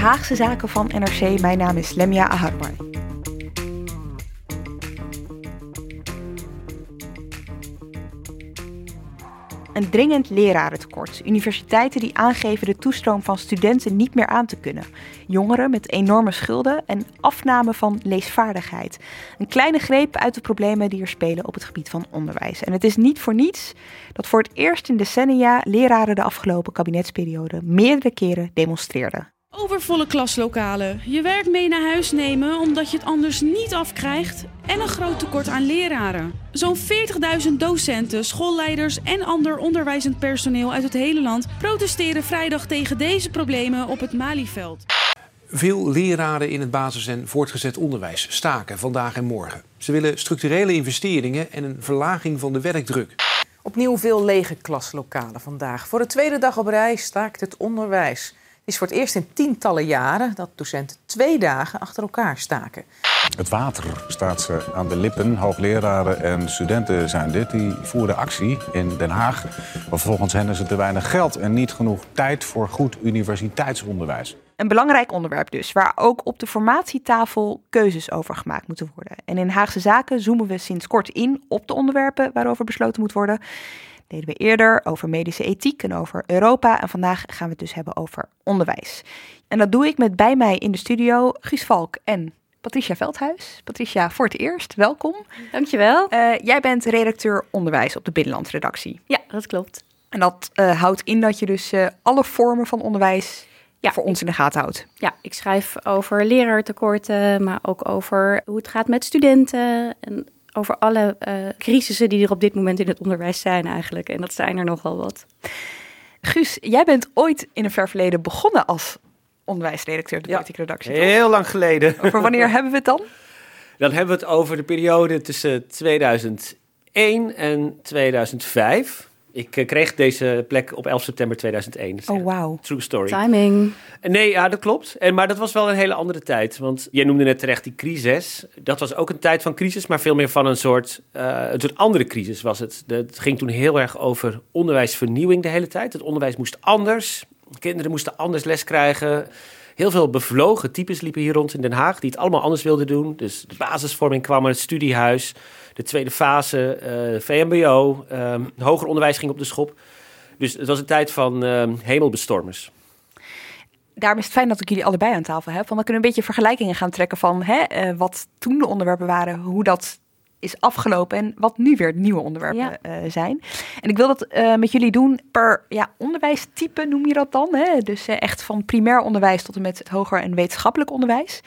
Haagse Zaken van NRC. Mijn naam is Lemia Aharwai. Een dringend lerarentekort. Universiteiten die aangeven de toestroom van studenten niet meer aan te kunnen. Jongeren met enorme schulden en afname van leesvaardigheid. Een kleine greep uit de problemen die er spelen op het gebied van onderwijs. En het is niet voor niets dat voor het eerst in decennia leraren de afgelopen kabinetsperiode meerdere keren demonstreerden. Overvolle klaslokalen, je werk mee naar huis nemen omdat je het anders niet afkrijgt en een groot tekort aan leraren. Zo'n 40.000 docenten, schoolleiders en ander onderwijzend personeel uit het hele land protesteren vrijdag tegen deze problemen op het Malieveld. Veel leraren in het basis- en voortgezet onderwijs staken vandaag en morgen. Ze willen structurele investeringen en een verlaging van de werkdruk. Opnieuw veel lege klaslokalen vandaag. Voor de tweede dag op rij staakt het onderwijs. Het is voor het eerst in tientallen jaren dat docenten twee dagen achter elkaar staken. Het water staat ze aan de lippen. Hoogleraren en studenten zijn dit. Die voeren actie in Den Haag. Maar volgens hen is het te weinig geld en niet genoeg tijd voor goed universiteitsonderwijs. Een belangrijk onderwerp dus, waar ook op de formatietafel keuzes over gemaakt moeten worden. En in Haagse Zaken zoomen we sinds kort in op de onderwerpen waarover besloten moet worden. Deden we eerder over medische ethiek en over Europa. En vandaag gaan we het dus hebben over onderwijs. En dat doe ik met bij mij in de studio Guus Valk en Patricia Veldhuis. Patricia, voor het eerst, welkom. Dankjewel. Uh, jij bent redacteur onderwijs op de Binnenlandredactie. Ja, dat klopt. En dat uh, houdt in dat je dus uh, alle vormen van onderwijs ja, voor ons in de gaten houdt. Ja, ik schrijf over leraartekorten, maar ook over hoe het gaat met studenten en over alle uh, crisissen die er op dit moment in het onderwijs zijn eigenlijk. En dat zijn er nogal wat. Guus, jij bent ooit in een ver verleden begonnen als onderwijsredacteur, de ja, politieke redactie. Heel toch? lang geleden. Over wanneer hebben we het dan? Dan hebben we het over de periode tussen 2001 en 2005. Ik uh, kreeg deze plek op 11 september 2001. Oh, wow. True story. Timing. Nee, ja, dat klopt. En, maar dat was wel een hele andere tijd. Want jij noemde net terecht die crisis. Dat was ook een tijd van crisis, maar veel meer van een soort, uh, een soort andere crisis was het. Het ging toen heel erg over onderwijsvernieuwing de hele tijd. Het onderwijs moest anders. Kinderen moesten anders les krijgen. Heel veel bevlogen types liepen hier rond in Den Haag die het allemaal anders wilden doen. Dus de basisvorming kwam er, het studiehuis, de tweede fase, uh, VMBO, um, hoger onderwijs ging op de schop. Dus het was een tijd van um, hemelbestormers. Daarom is het fijn dat ik jullie allebei aan tafel heb. Want dan kunnen we een beetje vergelijkingen gaan trekken van hè, uh, wat toen de onderwerpen waren, hoe dat is afgelopen en wat nu weer nieuwe onderwerpen ja. uh, zijn. En ik wil dat uh, met jullie doen per ja, onderwijstype, noem je dat dan. Hè? Dus uh, echt van primair onderwijs tot en met het hoger en wetenschappelijk onderwijs.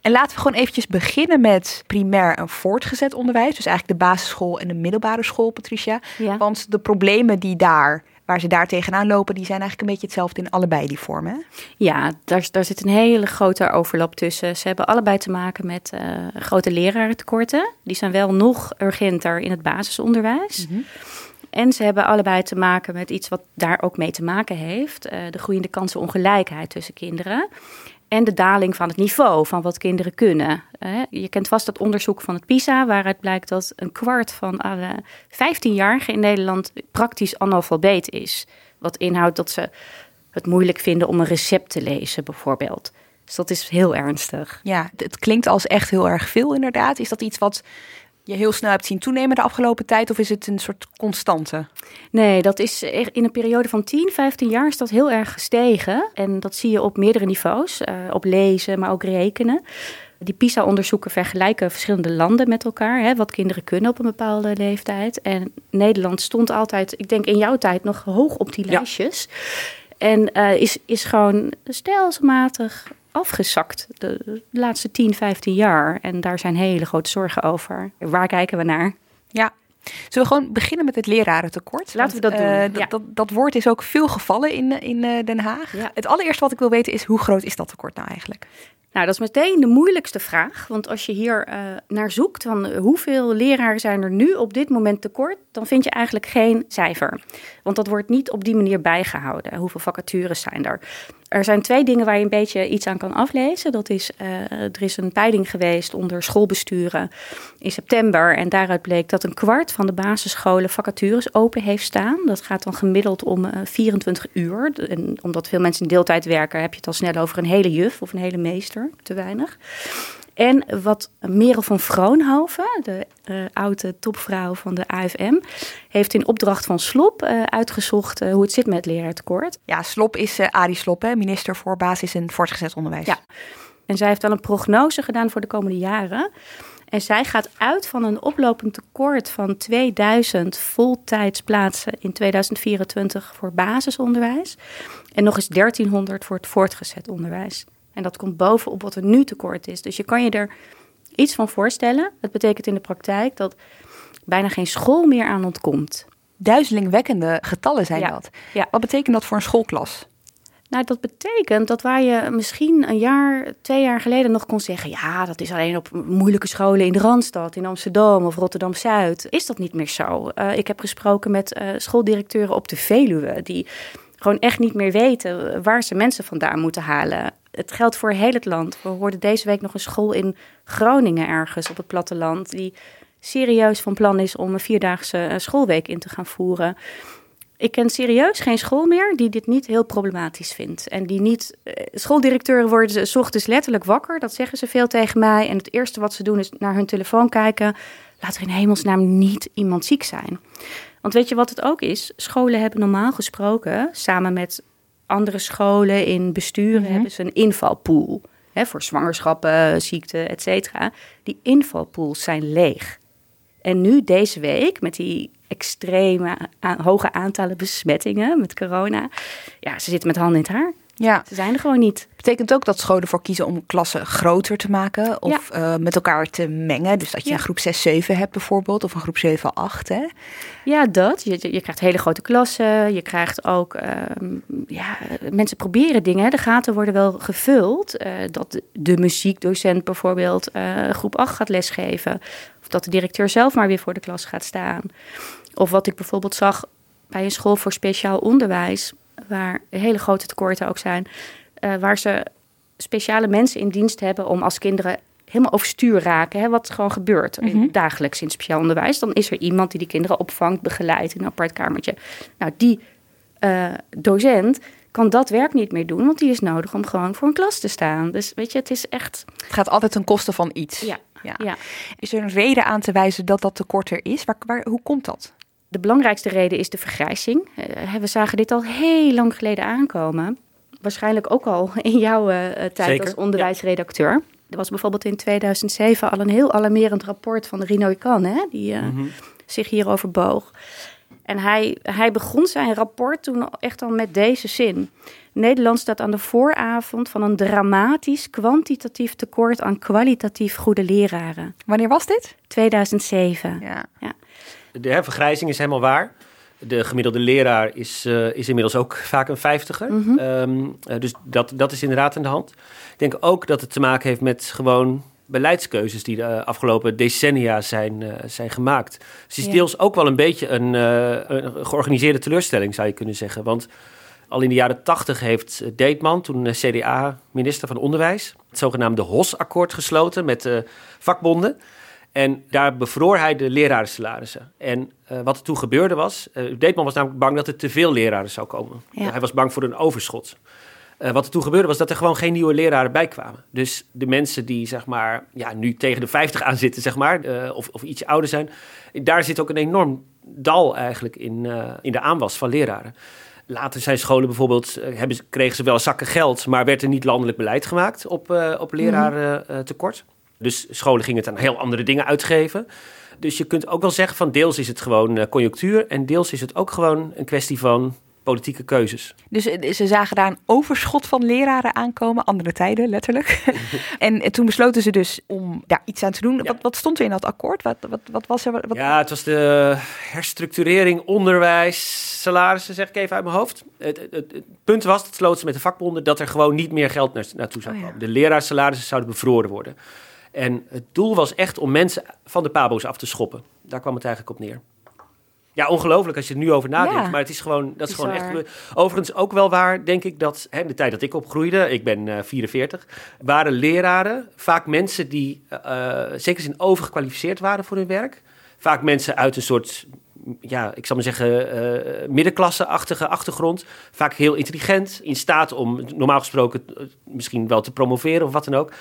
En laten we gewoon eventjes beginnen met primair en voortgezet onderwijs. Dus eigenlijk de basisschool en de middelbare school, Patricia. Ja. Want de problemen die daar waar ze daar tegenaan lopen, die zijn eigenlijk een beetje hetzelfde in allebei die vormen. Ja, daar, daar zit een hele grote overlap tussen. Ze hebben allebei te maken met uh, grote lerarentekorten. Die zijn wel nog urgenter in het basisonderwijs. Mm-hmm. En ze hebben allebei te maken met iets wat daar ook mee te maken heeft: uh, de groeiende kansenongelijkheid tussen kinderen. En de daling van het niveau van wat kinderen kunnen. Je kent vast dat onderzoek van het PISA, waaruit blijkt dat een kwart van alle 15-jarigen in Nederland praktisch analfabeet is. Wat inhoudt dat ze het moeilijk vinden om een recept te lezen, bijvoorbeeld. Dus dat is heel ernstig. Ja, het klinkt als echt heel erg veel, inderdaad. Is dat iets wat je heel snel hebt zien toenemen de afgelopen tijd? Of is het een soort constante? Nee, dat is in een periode van 10, 15 jaar is dat heel erg gestegen. En dat zie je op meerdere niveaus. Uh, op lezen, maar ook rekenen. Die PISA-onderzoeken vergelijken verschillende landen met elkaar. Hè, wat kinderen kunnen op een bepaalde leeftijd. En Nederland stond altijd, ik denk in jouw tijd, nog hoog op die lijstjes. En uh, is, is gewoon stelselmatig afgezakt de, laatste 10, 15 jaar. En daar zijn hele grote zorgen over. Waar kijken we naar? Ja. Zullen we gewoon beginnen met het lerarentekort? Laten we dat doen. Uh, ja. dat, dat, woord is ook veel gevallen in, in uh, Den Haag. Ja. Het allereerste wat ik wil weten is, hoe groot is dat tekort nou eigenlijk? Nou, dat is meteen de moeilijkste vraag. Want als je hier uh, naar zoekt van hoeveel leraren zijn er nu op dit moment tekort, dan vind je eigenlijk geen cijfer. Want dat wordt niet op die manier bijgehouden. Hoeveel vacatures zijn er? Er zijn twee dingen waar je een beetje iets aan kan aflezen. Dat is, uh, er is een peiling geweest onder schoolbesturen in september. En daaruit bleek dat een kwart van de basisscholen vacatures open heeft staan. Dat gaat dan gemiddeld om uh, 24 uur. En omdat veel mensen in deeltijd werken, heb je het al snel over een hele juf of een hele meester. Te weinig. En wat Merel van Vroonhoven, de uh, oude topvrouw van de AFM, heeft in opdracht van Slop uh, uitgezocht uh, hoe het zit met het leraartekort. Ja, Slop is Arie Slop, hè, minister voor basis- en voortgezet onderwijs. Ja, en zij heeft dan een prognose gedaan voor de komende jaren. En zij gaat uit van een oplopend tekort van 2000 voltijdsplaatsen in 2024 voor basisonderwijs. En nog eens 1300 voor het voortgezet onderwijs. En dat komt bovenop wat er nu tekort is. Dus je kan je er iets van voorstellen. Dat betekent in de praktijk dat bijna geen school meer aan ontkomt. Duizelingwekkende getallen zijn dat. Ja. Wat betekent dat voor een schoolklas? Nou, dat betekent dat waar je misschien een jaar, twee jaar geleden nog kon zeggen: ja, dat is alleen op moeilijke scholen in de Randstad, in Amsterdam of Rotterdam Zuid, is dat niet meer zo. Uh, ik heb gesproken met uh, schooldirecteuren op de Veluwe die gewoon echt niet meer weten waar ze mensen vandaan moeten halen. Het geldt voor heel het land. We hoorden deze week nog een school in Groningen ergens op het platteland die serieus van plan is om een vierdaagse schoolweek in te gaan voeren. Ik ken serieus geen school meer die dit niet heel problematisch vindt. En die niet. Schooldirecteuren worden s ochtends letterlijk wakker. Dat zeggen ze veel tegen mij. En het eerste wat ze doen is naar hun telefoon kijken. Laat er in hemelsnaam niet iemand ziek zijn. Want weet je wat het ook is? Scholen hebben normaal gesproken samen met andere scholen in besturen mm-hmm. hebben ze een invalpool. Hè, voor zwangerschappen, ziekte, et cetera. Die invalpools zijn leeg. En nu deze week, met die extreme hoge aantallen besmettingen met corona. Ja, ze zitten met handen in het haar. Ja. Ze zijn er gewoon niet. Betekent ook dat scholen voor kiezen om klassen groter te maken of ja. uh, met elkaar te mengen. Dus dat je ja. een groep 6, 7 hebt bijvoorbeeld of een groep 7, 8. Hè? Ja, dat. Je, je krijgt hele grote klassen. Je krijgt ook, um, ja, mensen proberen dingen. De gaten worden wel gevuld. Uh, dat de muziekdocent bijvoorbeeld uh, groep 8 gaat lesgeven. Of dat de directeur zelf maar weer voor de klas gaat staan. Of wat ik bijvoorbeeld zag bij een school voor speciaal onderwijs waar hele grote tekorten ook zijn, uh, waar ze speciale mensen in dienst hebben om als kinderen helemaal overstuur raken, hè, wat gewoon gebeurt mm -hmm. dagelijks in speciaal onderwijs, dan is er iemand die die kinderen opvangt, begeleidt in een apart kamertje. Nou, die uh, docent kan dat werk niet meer doen, want die is nodig om gewoon voor een klas te staan. Dus weet je, het is echt. Het gaat altijd ten koste van iets. Ja. Ja. ja. Is er een reden aan te wijzen dat dat tekort er is? Waar, waar, hoe komt dat? De belangrijkste reden is de vergrijzing. Uh, we zagen dit al heel lang geleden aankomen. Waarschijnlijk ook al in jouw uh, tijd Zeker, als onderwijsredacteur. Ja. Er was bijvoorbeeld in 2007 al een heel alarmerend rapport van Rino Ikan, hè, die uh, zich hierover boog. En hij, hij begon zijn rapport toen echt al met deze zin. Nederland staat aan de vooravond van een dramatisch kwantitatief tekort aan kwalitatief goede leraren. Wanneer was dit? 2007. Ja. ja de hè, vergrijzing is helemaal waar. De gemiddelde leraar is, uh, is inmiddels ook vaak een vijftiger. Mm-hmm. Um, uh, dus dat, dat is inderdaad aan de hand. Ik denk ook dat het te maken heeft met gewoon beleidskeuzes die de afgelopen decennia zijn, uh, zijn gemaakt. Dus het is ja. deels ook wel een beetje een, een, georganiseerde teleurstelling, zou je kunnen zeggen. Want al in de jaren tachtig heeft Deetman, toen CDA-minister van Onderwijs, het zogenaamde HOS-akkoord gesloten met de vakbonden. En daar bevroor hij de lerarensalarissen. En uh, wat er toen gebeurde was, uh, Deetman was namelijk bang dat er te veel leraren zou komen. Ja. Hij was bang voor een overschot. Uh, wat er toen gebeurde was dat er gewoon geen nieuwe leraren bij kwamen. Dus de mensen die zeg maar, ja, nu tegen de 50 aan zitten, zeg maar, uh, of, of ietsje ouder zijn, daar zit ook een enorm dal eigenlijk in, uh, in de aanwas van leraren. Later zijn scholen bijvoorbeeld, hebben, kregen ze wel zakken geld, maar werd er niet landelijk beleid gemaakt op, op lerarentekort. Dus scholen gingen het aan heel andere dingen uitgeven. Dus je kunt ook wel zeggen van deels is het gewoon conjunctuur en deels is het ook gewoon een kwestie van politieke keuzes. Dus eh, ze zagen daar een overschot van leraren aankomen, andere tijden letterlijk. en, toen besloten ze dus om daar iets aan te doen. Wat, wat, stond er in dat akkoord? Wat, wat, wat was er? Wat... Ja, het was de herstructurering, onderwijs, salarissen, zeg ik even uit mijn hoofd. Het, het, punt was, dat sloot ze met de vakbonden, dat er gewoon niet meer geld naartoe zou oh komen. De leraarsalarissen zouden bevroren worden. En het doel was echt om mensen van de pabo's af te schoppen. Daar kwam het eigenlijk op neer. Ja, ongelooflijk als je er nu over nadenkt. Maar het is gewoon, dat is gewoon echt. Overigens ook wel waar, denk ik, dat hè, de tijd dat ik opgroeide, ik ben uh, 44, waren leraren vaak mensen die uh, zeker in overgekwalificeerd waren voor hun werk. Vaak mensen uit een soort, ja, ik zal maar zeggen, uh, middenklasse-achtige achtergrond. Vaak heel intelligent, in staat om normaal gesproken misschien wel te promoveren of wat dan ook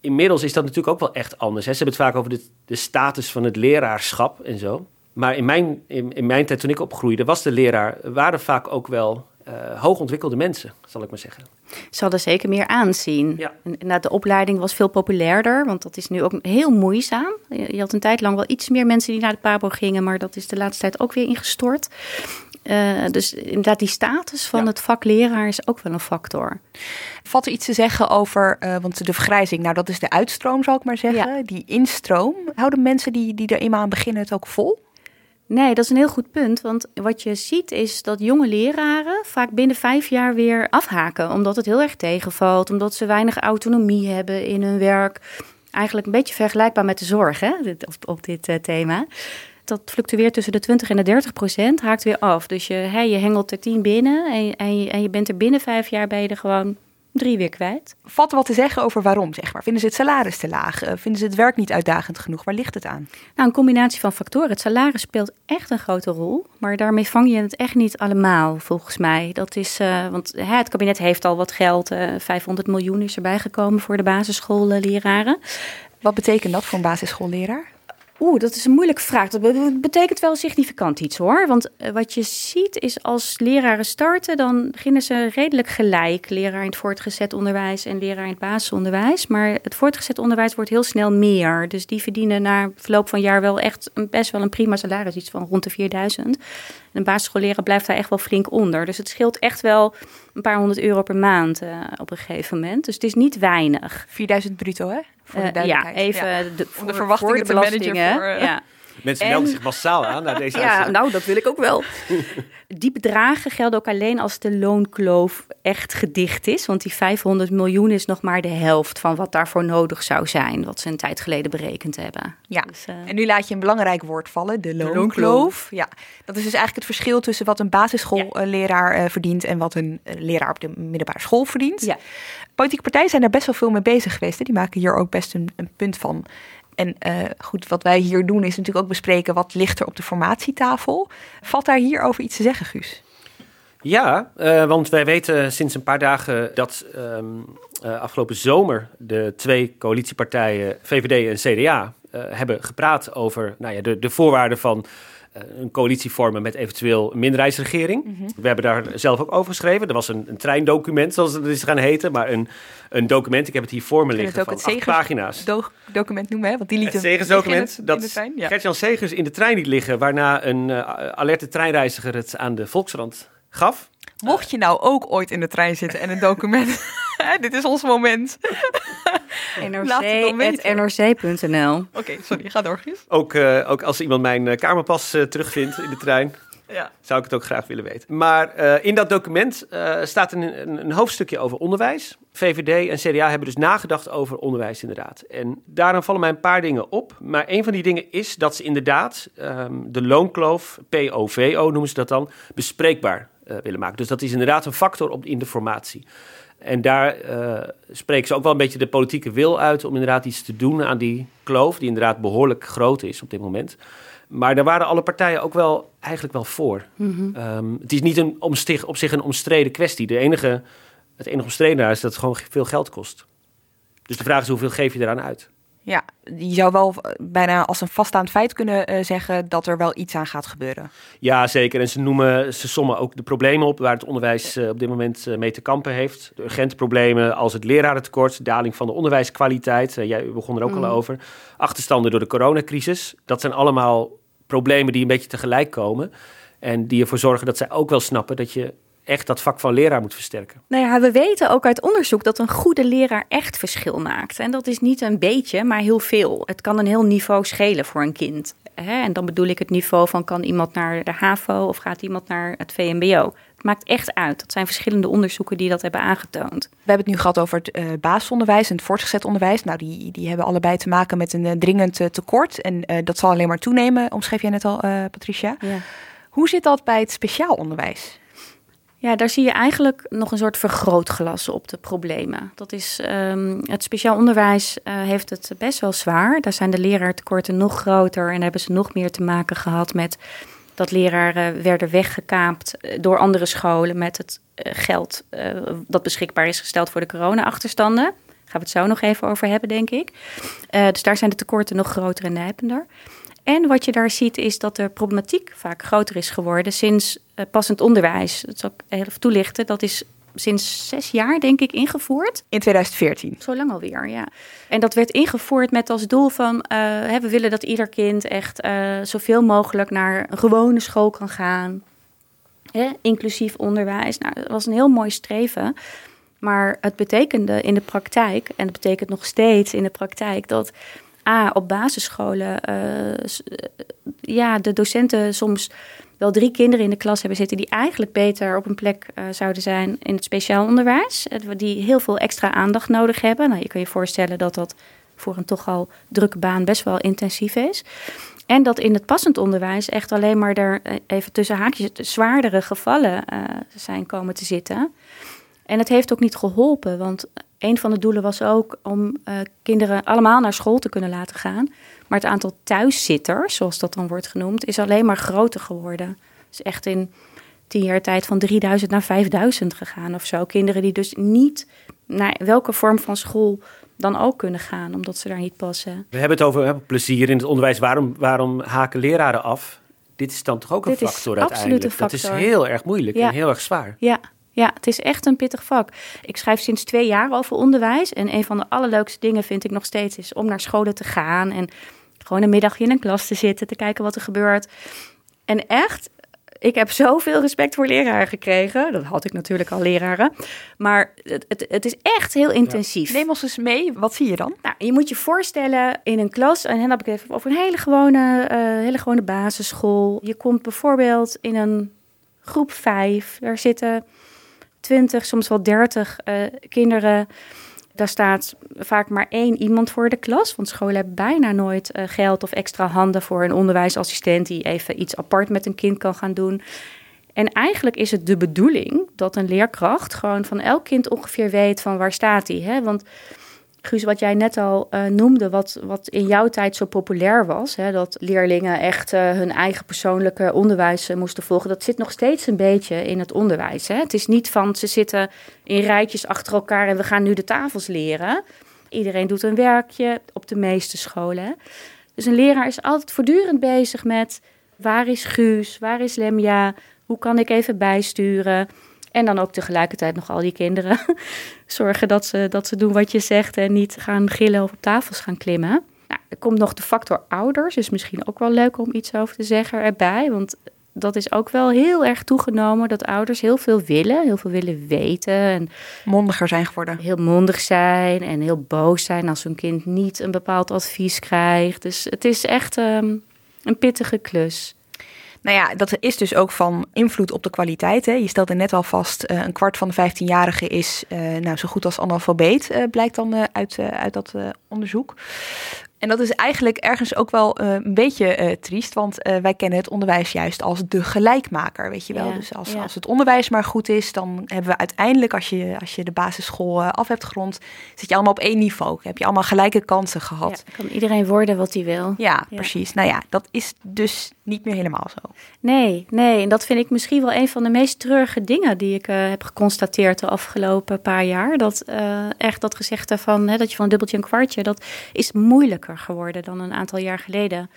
inmiddels is dat natuurlijk ook wel echt anders. Hè. Ze hebben het vaak over de, de status van het leraarschap en zo. Maar in mijn, in, in, mijn tijd toen ik opgroeide, was de leraar, waren vaak ook wel uh, hoogontwikkelde mensen, zal ik maar zeggen. Ze hadden zeker meer aanzien. Ja. En, de opleiding was veel populairder, want dat is nu ook heel moeizaam. Je, had een tijd lang wel iets meer mensen die naar de PABO gingen, maar dat is de laatste tijd ook weer ingestort. Uh, dus inderdaad, die status van het vak leraar is ook wel een factor. Valt er iets te zeggen over, uh, want de vergrijzing, nou dat is de uitstroom zal ik maar zeggen. Ja. Die instroom, houden mensen die, die er eenmaal aan beginnen het ook vol? Nee, dat is een heel goed punt. Want wat je ziet is dat jonge leraren vaak binnen vijf jaar weer afhaken. Omdat het heel erg tegenvalt, omdat ze weinig autonomie hebben in hun werk. Eigenlijk een beetje vergelijkbaar met de zorg hè, op, op dit uh, thema. Dat fluctueert tussen de 20 en de 30 procent, haakt weer af. Dus je, hey, je hengelt er tien binnen en, en, je, en je bent er binnen vijf jaar ben je er gewoon drie weer kwijt. Valt er wat te zeggen over waarom, zeg maar? Vinden ze het salaris te laag? Eh, vinden ze het werk niet uitdagend genoeg? Waar ligt het aan? Nou, een combinatie van factoren. Het salaris speelt echt een grote rol. Maar daarmee vang je het echt niet allemaal, volgens mij. Dat is, uh, want hè, het kabinet heeft al wat geld. Uh, eh, 500 miljoen is erbij gekomen voor de basisschoolleraren. Wat betekent dat voor een basisschoolleraar? Oeh, dat is een moeilijke vraag. Dat betekent wel significant iets hoor. Want eh, wat je ziet is als leraren starten, dan beginnen ze redelijk gelijk. Leraar in het voortgezet onderwijs en leraar in het basisonderwijs. Maar het voortgezet onderwijs wordt heel snel meer. Dus die verdienen na verloop van jaar wel echt best wel een prima salaris. Iets van rond de 4000. En een basisschoolleraar blijft daar echt wel flink onder. Dus het scheelt echt wel een paar honderd euro per maand uh, op een gegeven moment. Dus het is niet weinig. 4000 bruto hè? Uh, ja, even ja. De, voor, de verwachtingen te managen. Voor, uh... ja. Mensen melden zich massaal aan naar deze Ja, nou, dat wil ik ook wel. die bedragen gelden ook alleen als de loonkloof echt gedicht is. Want die 500 miljoen is nog maar de helft van wat daarvoor nodig zou zijn. Wat ze een tijd geleden berekend hebben. Ja, dus, uh... en nu laat je een belangrijk woord vallen, de loonkloof. de loonkloof. Ja, dat is dus eigenlijk het verschil tussen wat een basisschoolleraar ja. uh, verdient en wat een leraar op de middelbare school verdient. Ja. Politieke partijen zijn daar best wel veel mee bezig geweest. Hè? Die maken hier ook best een, een punt van. En uh, goed, wat wij hier doen is natuurlijk ook bespreken wat ligt er op de formatietafel. Valt daar hierover iets te zeggen, Guus? Ja, uh, want wij weten sinds een paar dagen dat um, uh, afgelopen zomer de twee coalitiepartijen VVD en CDA hebben gepraat over nou ja, de, de voorwaarden van eh, een coalitie vormen met eventueel een minderheidsregering. Mhm. We hebben daar zelf ook over geschreven. Er was een, een treindocument, zoals het is gaan heten, maar een, een document, ik heb het hier voor me liggen, van acht pagina's. Do document noemen, hè? Want die liet het Segers-document, dat ja. Gert-Jan Segers in de trein liet liggen, waarna een uh, alerte treinreiziger het aan de Volkskrant gaf. Mocht je nou ook ooit in de trein zitten en een document... Dit is ons moment. NRC.nl Oké, sorry, ga door, Gies. Ook, uh, ook als iemand mijn uh, kamerpas uh, terugvindt in de trein... Ja. Zou ik het ook graag willen weten. Maar uh, in dat document uh, staat een, een, een, hoofdstukje over onderwijs. VVD en CDA hebben dus nagedacht over onderwijs inderdaad. En daarom vallen mij een paar dingen op. Maar een van die dingen is dat ze inderdaad um, de loonkloof, POVO noemen ze dat dan, bespreekbaar uh, willen maken. Dus dat is inderdaad een factor op, in de formatie. En daar uh, spreken ze ook wel een beetje de politieke wil uit om inderdaad iets te doen aan die kloof, die inderdaad behoorlijk groot is op dit moment. Maar daar waren alle partijen ook wel eigenlijk wel voor. Mm -hmm. um, het is niet een omstig, op zich een omstreden kwestie. De enige Het enige frustrerende is dat het gewoon veel geld kost. Dus de vraag is hoeveel geef je eraan uit? Ja, je zou wel eh, bijna als een vaststaand feit kunnen uh, zeggen dat er wel iets aan gaat gebeuren. Ja, zeker. En ze noemen, ze sommen ook de problemen op waar het onderwijs uh, op dit moment mee te kampen heeft. De urgente problemen als het lerarentekort, daling van de onderwijskwaliteit. jij begon er ook mm. al over. Achterstanden door de coronacrisis. Dat zijn allemaal problemen die een beetje tegelijk komen. En die ervoor zorgen dat zij ook wel snappen dat je echt dat vak van leraar moet versterken. Nou ja, we weten ook uit onderzoek dat een goede leraar echt verschil maakt. En dat is niet een beetje, maar heel veel. Het kan een heel niveau schelen voor een kind. En dan bedoel ik het niveau van kan iemand naar de HAVO of gaat iemand naar het VMBO. Het maakt echt uit. Dat zijn verschillende onderzoeken die dat hebben aangetoond. We hebben het nu gehad over het uh, basisonderwijs en het voortgezet onderwijs. Nou, die, die hebben allebei te maken met een uh, dringend uh, tekort. En dat zal alleen maar toenemen, omschreef jij net al, Patricia. Ja. Hoe zit dat bij het speciaal onderwijs? Ja, daar zie je eigenlijk nog een soort vergrootglas op de problemen. Dat is um, het speciaal onderwijs uh, heeft het best wel zwaar. Daar zijn de leraartekorten nog groter en hebben ze nog meer te maken gehad met dat leraren werden weggekaapt eh, door andere scholen met het uh, geld uh, dat beschikbaar is gesteld voor de corona-achterstanden. Daar gaan we het zo nog even over hebben, denk ik. dus daar zijn de tekorten nog groter en nijpender. En wat je daar ziet is dat de problematiek vaak groter is geworden sinds uh, passend onderwijs. Dat zal ik even toelichten. Dat is sinds zes jaar, denk ik, ingevoerd. In 2014. Zo lang alweer, ja. En dat werd ingevoerd met als doel van... Uh, we willen dat ieder kind echt uh, zoveel mogelijk naar een gewone school kan gaan. Hè? Inclusief onderwijs. Nou, dat was een heel mooi streven. Maar het betekende in de praktijk, en het betekent nog steeds in de praktijk... dat Op basisscholen, uh, ja, de docenten soms wel drie kinderen in de klas hebben zitten die eigenlijk beter op een plek uh, zouden zijn in het speciaal onderwijs. Die heel veel extra aandacht nodig hebben. Nou, je kan je voorstellen dat dat voor een toch al drukke baan best wel intensief is. En dat in het passend onderwijs echt alleen maar er even tussen haakjes zwaardere gevallen zijn komen te zitten. En het heeft ook niet geholpen, want een van de doelen was ook om uh, kinderen allemaal naar school te kunnen laten gaan. Maar het aantal thuiszitters, zoals dat dan wordt genoemd, is alleen maar groter geworden. Dus echt in tien jaar tijd van 3000 naar 5000 gegaan of zo. Kinderen die dus niet naar welke vorm van school dan ook kunnen gaan, omdat ze daar niet passen. We hebben het over hè, plezier in het onderwijs. Waarom, waarom haken leraren af? Dit is dan toch ook een Dit factor is uiteindelijk? Een factor. Dat is heel erg moeilijk en heel erg zwaar. Ja, ja, het is echt een pittig vak. Ik schrijf sinds twee jaar over onderwijs. En een van de allerleukste dingen vind ik nog steeds is om naar scholen te gaan. En gewoon een middagje in een klas te zitten, te kijken wat er gebeurt. En echt, ik heb zoveel respect voor leraren gekregen. Dat had ik natuurlijk al leraren. Maar het, het, het is echt heel intensief. Neem ons eens mee. Wat zie je dan? Nou, je moet je voorstellen in een klas. En dan heb ik even over een hele gewone, uh, hele gewone basisschool. Je komt bijvoorbeeld in een groep vijf. Daar zitten 20, soms wel 30 uh, eh, kinderen. Daar staat vaak maar één iemand voor de klas. Want scholen hebben bijna nooit uh, geld of extra handen voor een onderwijsassistent die even iets apart met een kind kan gaan doen. En eigenlijk is het de bedoeling dat een leerkracht gewoon van elk kind ongeveer weet van waar staat hij. Want Guus, wat jij net al uh, noemde, wat, wat in jouw tijd zo populair was, hè, dat leerlingen echt uh, hun eigen persoonlijke onderwijs uh, moesten volgen, dat zit nog steeds een beetje in het onderwijs. Hè. Het is niet van ze zitten in rijtjes achter elkaar en we gaan nu de tafels leren. Iedereen doet een werkje op de meeste scholen. Dus een leraar is altijd voortdurend bezig met waar is Guus, waar is Lemja, hoe kan ik even bijsturen. En dan ook tegelijkertijd nog al die kinderen zorgen dat ze, dat ze doen wat je zegt en niet gaan gillen of op tafels gaan klimmen. Nou, er komt nog de factor ouders, is misschien ook wel leuk om iets over te zeggen erbij. Want dat is ook wel heel erg toegenomen dat ouders heel veel willen, heel veel willen weten. En mondiger zijn geworden. Heel mondig zijn en heel boos zijn als hun kind niet een bepaald advies krijgt. Dus het is echt um, een pittige klus. Nou ja, dat is dus ook van invloed op de kwaliteit. Hè. Je stelde net al vast, uh, een kwart van de 15-jarigen is uh, nou, zo goed als analfabeet, uh, blijkt dan uit, uit dat onderzoek. En dat is eigenlijk ergens ook wel uh, een beetje uh, triest, want uh, wij kennen het onderwijs juist als de gelijkmaker, weet je wel. Ja, dus als, ja. als het onderwijs maar goed is, dan hebben we uiteindelijk, als je, als je de basisschool af hebt gerond, zit je allemaal op één niveau. Heb je allemaal gelijke kansen gehad. Ja, kan iedereen worden wat hij wil. Ja. precies. Nou ja, dat is dus niet meer helemaal zo. Nee, nee. En dat vind ik misschien wel een van de meest treurige dingen die ik eh, heb geconstateerd de afgelopen paar jaar. Dat eh, echt dat gezegde van hè, dat je van een dubbeltje een kwartje, dat is moeilijker geworden dan een aantal jaar geleden.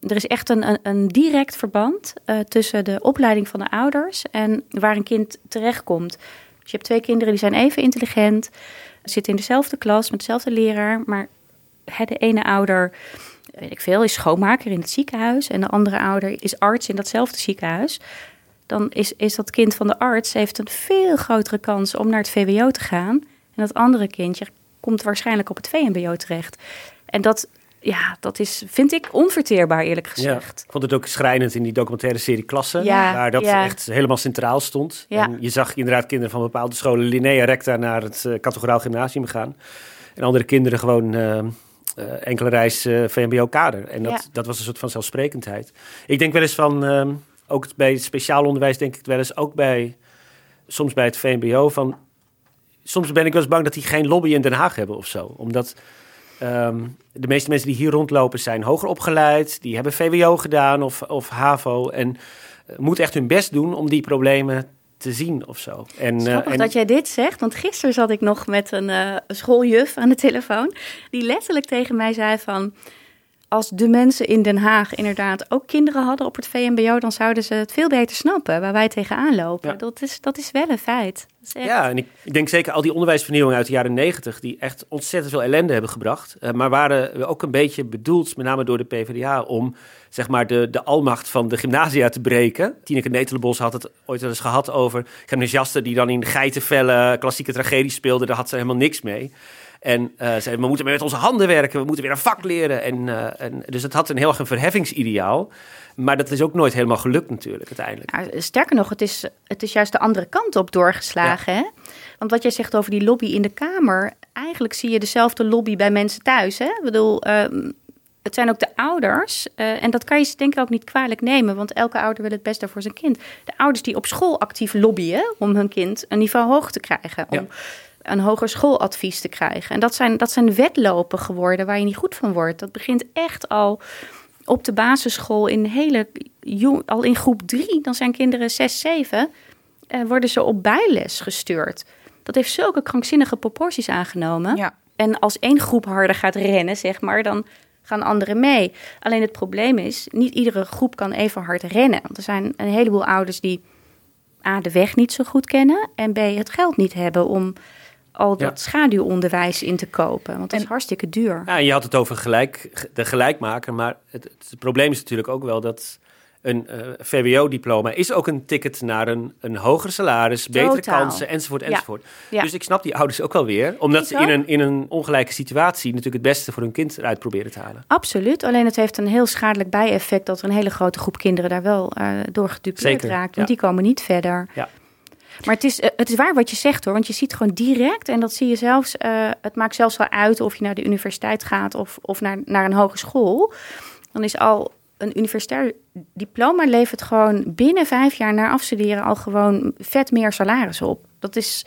Er is echt een, een, direct verband eh, tussen de opleiding van de ouders en waar een kind terechtkomt. Dus je hebt twee kinderen die zijn even intelligent, zitten in dezelfde klas met dezelfde leraar, maar hè, de ene ouder weet ik veel, is schoonmaker in het ziekenhuis en de andere ouder is arts in datzelfde ziekenhuis, dan is, is dat kind van de arts heeft een veel grotere kans om naar het VWO te gaan. En dat andere kindje komt waarschijnlijk op het VMBO terecht. En dat, ja, dat is, vind ik onverteerbaar eerlijk Ja, gezegd. ik vond het ook schrijnend in die documentaire serie Klassen, Ja, waar dat ja. echt helemaal centraal stond. En je zag inderdaad kinderen van bepaalde scholen Linnea Recta naar het uh, categoraal gymnasium gaan. En andere kinderen gewoon eh, eh, enkele reis eh, VMBO-kader. En dat, Ja. dat was een soort van zelfsprekendheid. Ik denk wel eens van, ehm, ook bij speciaal onderwijs denk ik wel eens, ook bij, soms bij het VMBO, van, soms ben ik wel eens bang dat die geen lobby in Den Haag hebben of zo. Omdat ehm, de meeste mensen die hier rondlopen zijn hoger opgeleid, die hebben VWO gedaan of, of HAVO en eh, moeten echt hun best doen om die problemen te zien of zo. En, eh, Grappig en- dat jij dit zegt, want gisteren zat ik nog met een eh, schooljuf aan de telefoon. Die letterlijk tegen mij zei van... Als de mensen in Den Haag inderdaad ook kinderen hadden op het VMBO... dan zouden ze het veel beter snappen waar wij tegenaan lopen. Ja. Dat, is, dat is wel een feit. Echt- Ja, en ik, ik denk zeker al die onderwijsvernieuwingen uit de jaren negentig... die echt ontzettend veel ellende hebben gebracht. eh, maar waren ook een beetje bedoeld, met name door de PvdA... om zeg maar de, de almacht van de gymnasia te breken. Tineke Netelenbos had het ooit wel eens gehad over... gymnasiasten die dan in geitenvellen klassieke tragedies speelden. Daar had ze helemaal niks mee. En eh zei, we moeten met onze handen werken, we moeten weer een vak leren. En, eh, en, dus het had een heel erg een verheffingsideaal. Maar dat is ook nooit helemaal gelukt natuurlijk uiteindelijk. Nou, sterker nog, het is, het is juist de andere kant op doorgeslagen. Hè? Want wat jij zegt over die lobby in de Kamer... eigenlijk zie je dezelfde lobby bij mensen thuis. Hè? Ik bedoel, ehm, het zijn ook de ouders. eh, en dat kan je ze denk ik ook niet kwalijk nemen... want elke ouder wil het beste voor zijn kind. De ouders die op school actief lobbyen... om hun kind een niveau hoog te krijgen... Ja. Een hoger schooladvies te krijgen. En dat zijn, dat zijn wedlopen geworden waar je niet goed van wordt. Dat begint echt al op de basisschool in hele jong, al in groep drie, dan zijn kinderen zes, zeven, eh, worden ze op bijles gestuurd. Dat heeft zulke krankzinnige proporties aangenomen. Ja. En als één groep harder gaat rennen, zeg maar, dan gaan anderen mee. Alleen het probleem is, niet iedere groep kan even hard rennen. Want er zijn een heleboel ouders die A, de weg niet zo goed kennen... en B, het geld niet hebben om al Ja. dat schaduwonderwijs in te kopen. Want dat is hartstikke duur. Ja, je had het over gelijk, de gelijkmaker, maar het, het probleem is natuurlijk ook wel dat een eh, VWO-diploma is ook een ticket naar een, een hoger salaris, betere Totaal. kansen, enzovoort, enzovoort. Ja. Dus ik snap die ouders ook wel weer, omdat Ik ze in ook. een, in een ongelijke situatie natuurlijk het beste voor hun kind eruit proberen te halen. Absoluut. Alleen het heeft een heel schadelijk bijeffect dat er een hele grote groep kinderen daar wel eh, door gedupeerd raakt. Want ja. die komen niet verder. Maar het is, eh, het is waar wat je zegt hoor. Want je ziet gewoon direct, en dat zie je zelfs, eh, het maakt zelfs wel uit of je naar de universiteit gaat of, of naar, naar een hogeschool. Dan is al een universitair diploma levert gewoon binnen vijf jaar na afstuderen al gewoon vet meer salaris op. Dat is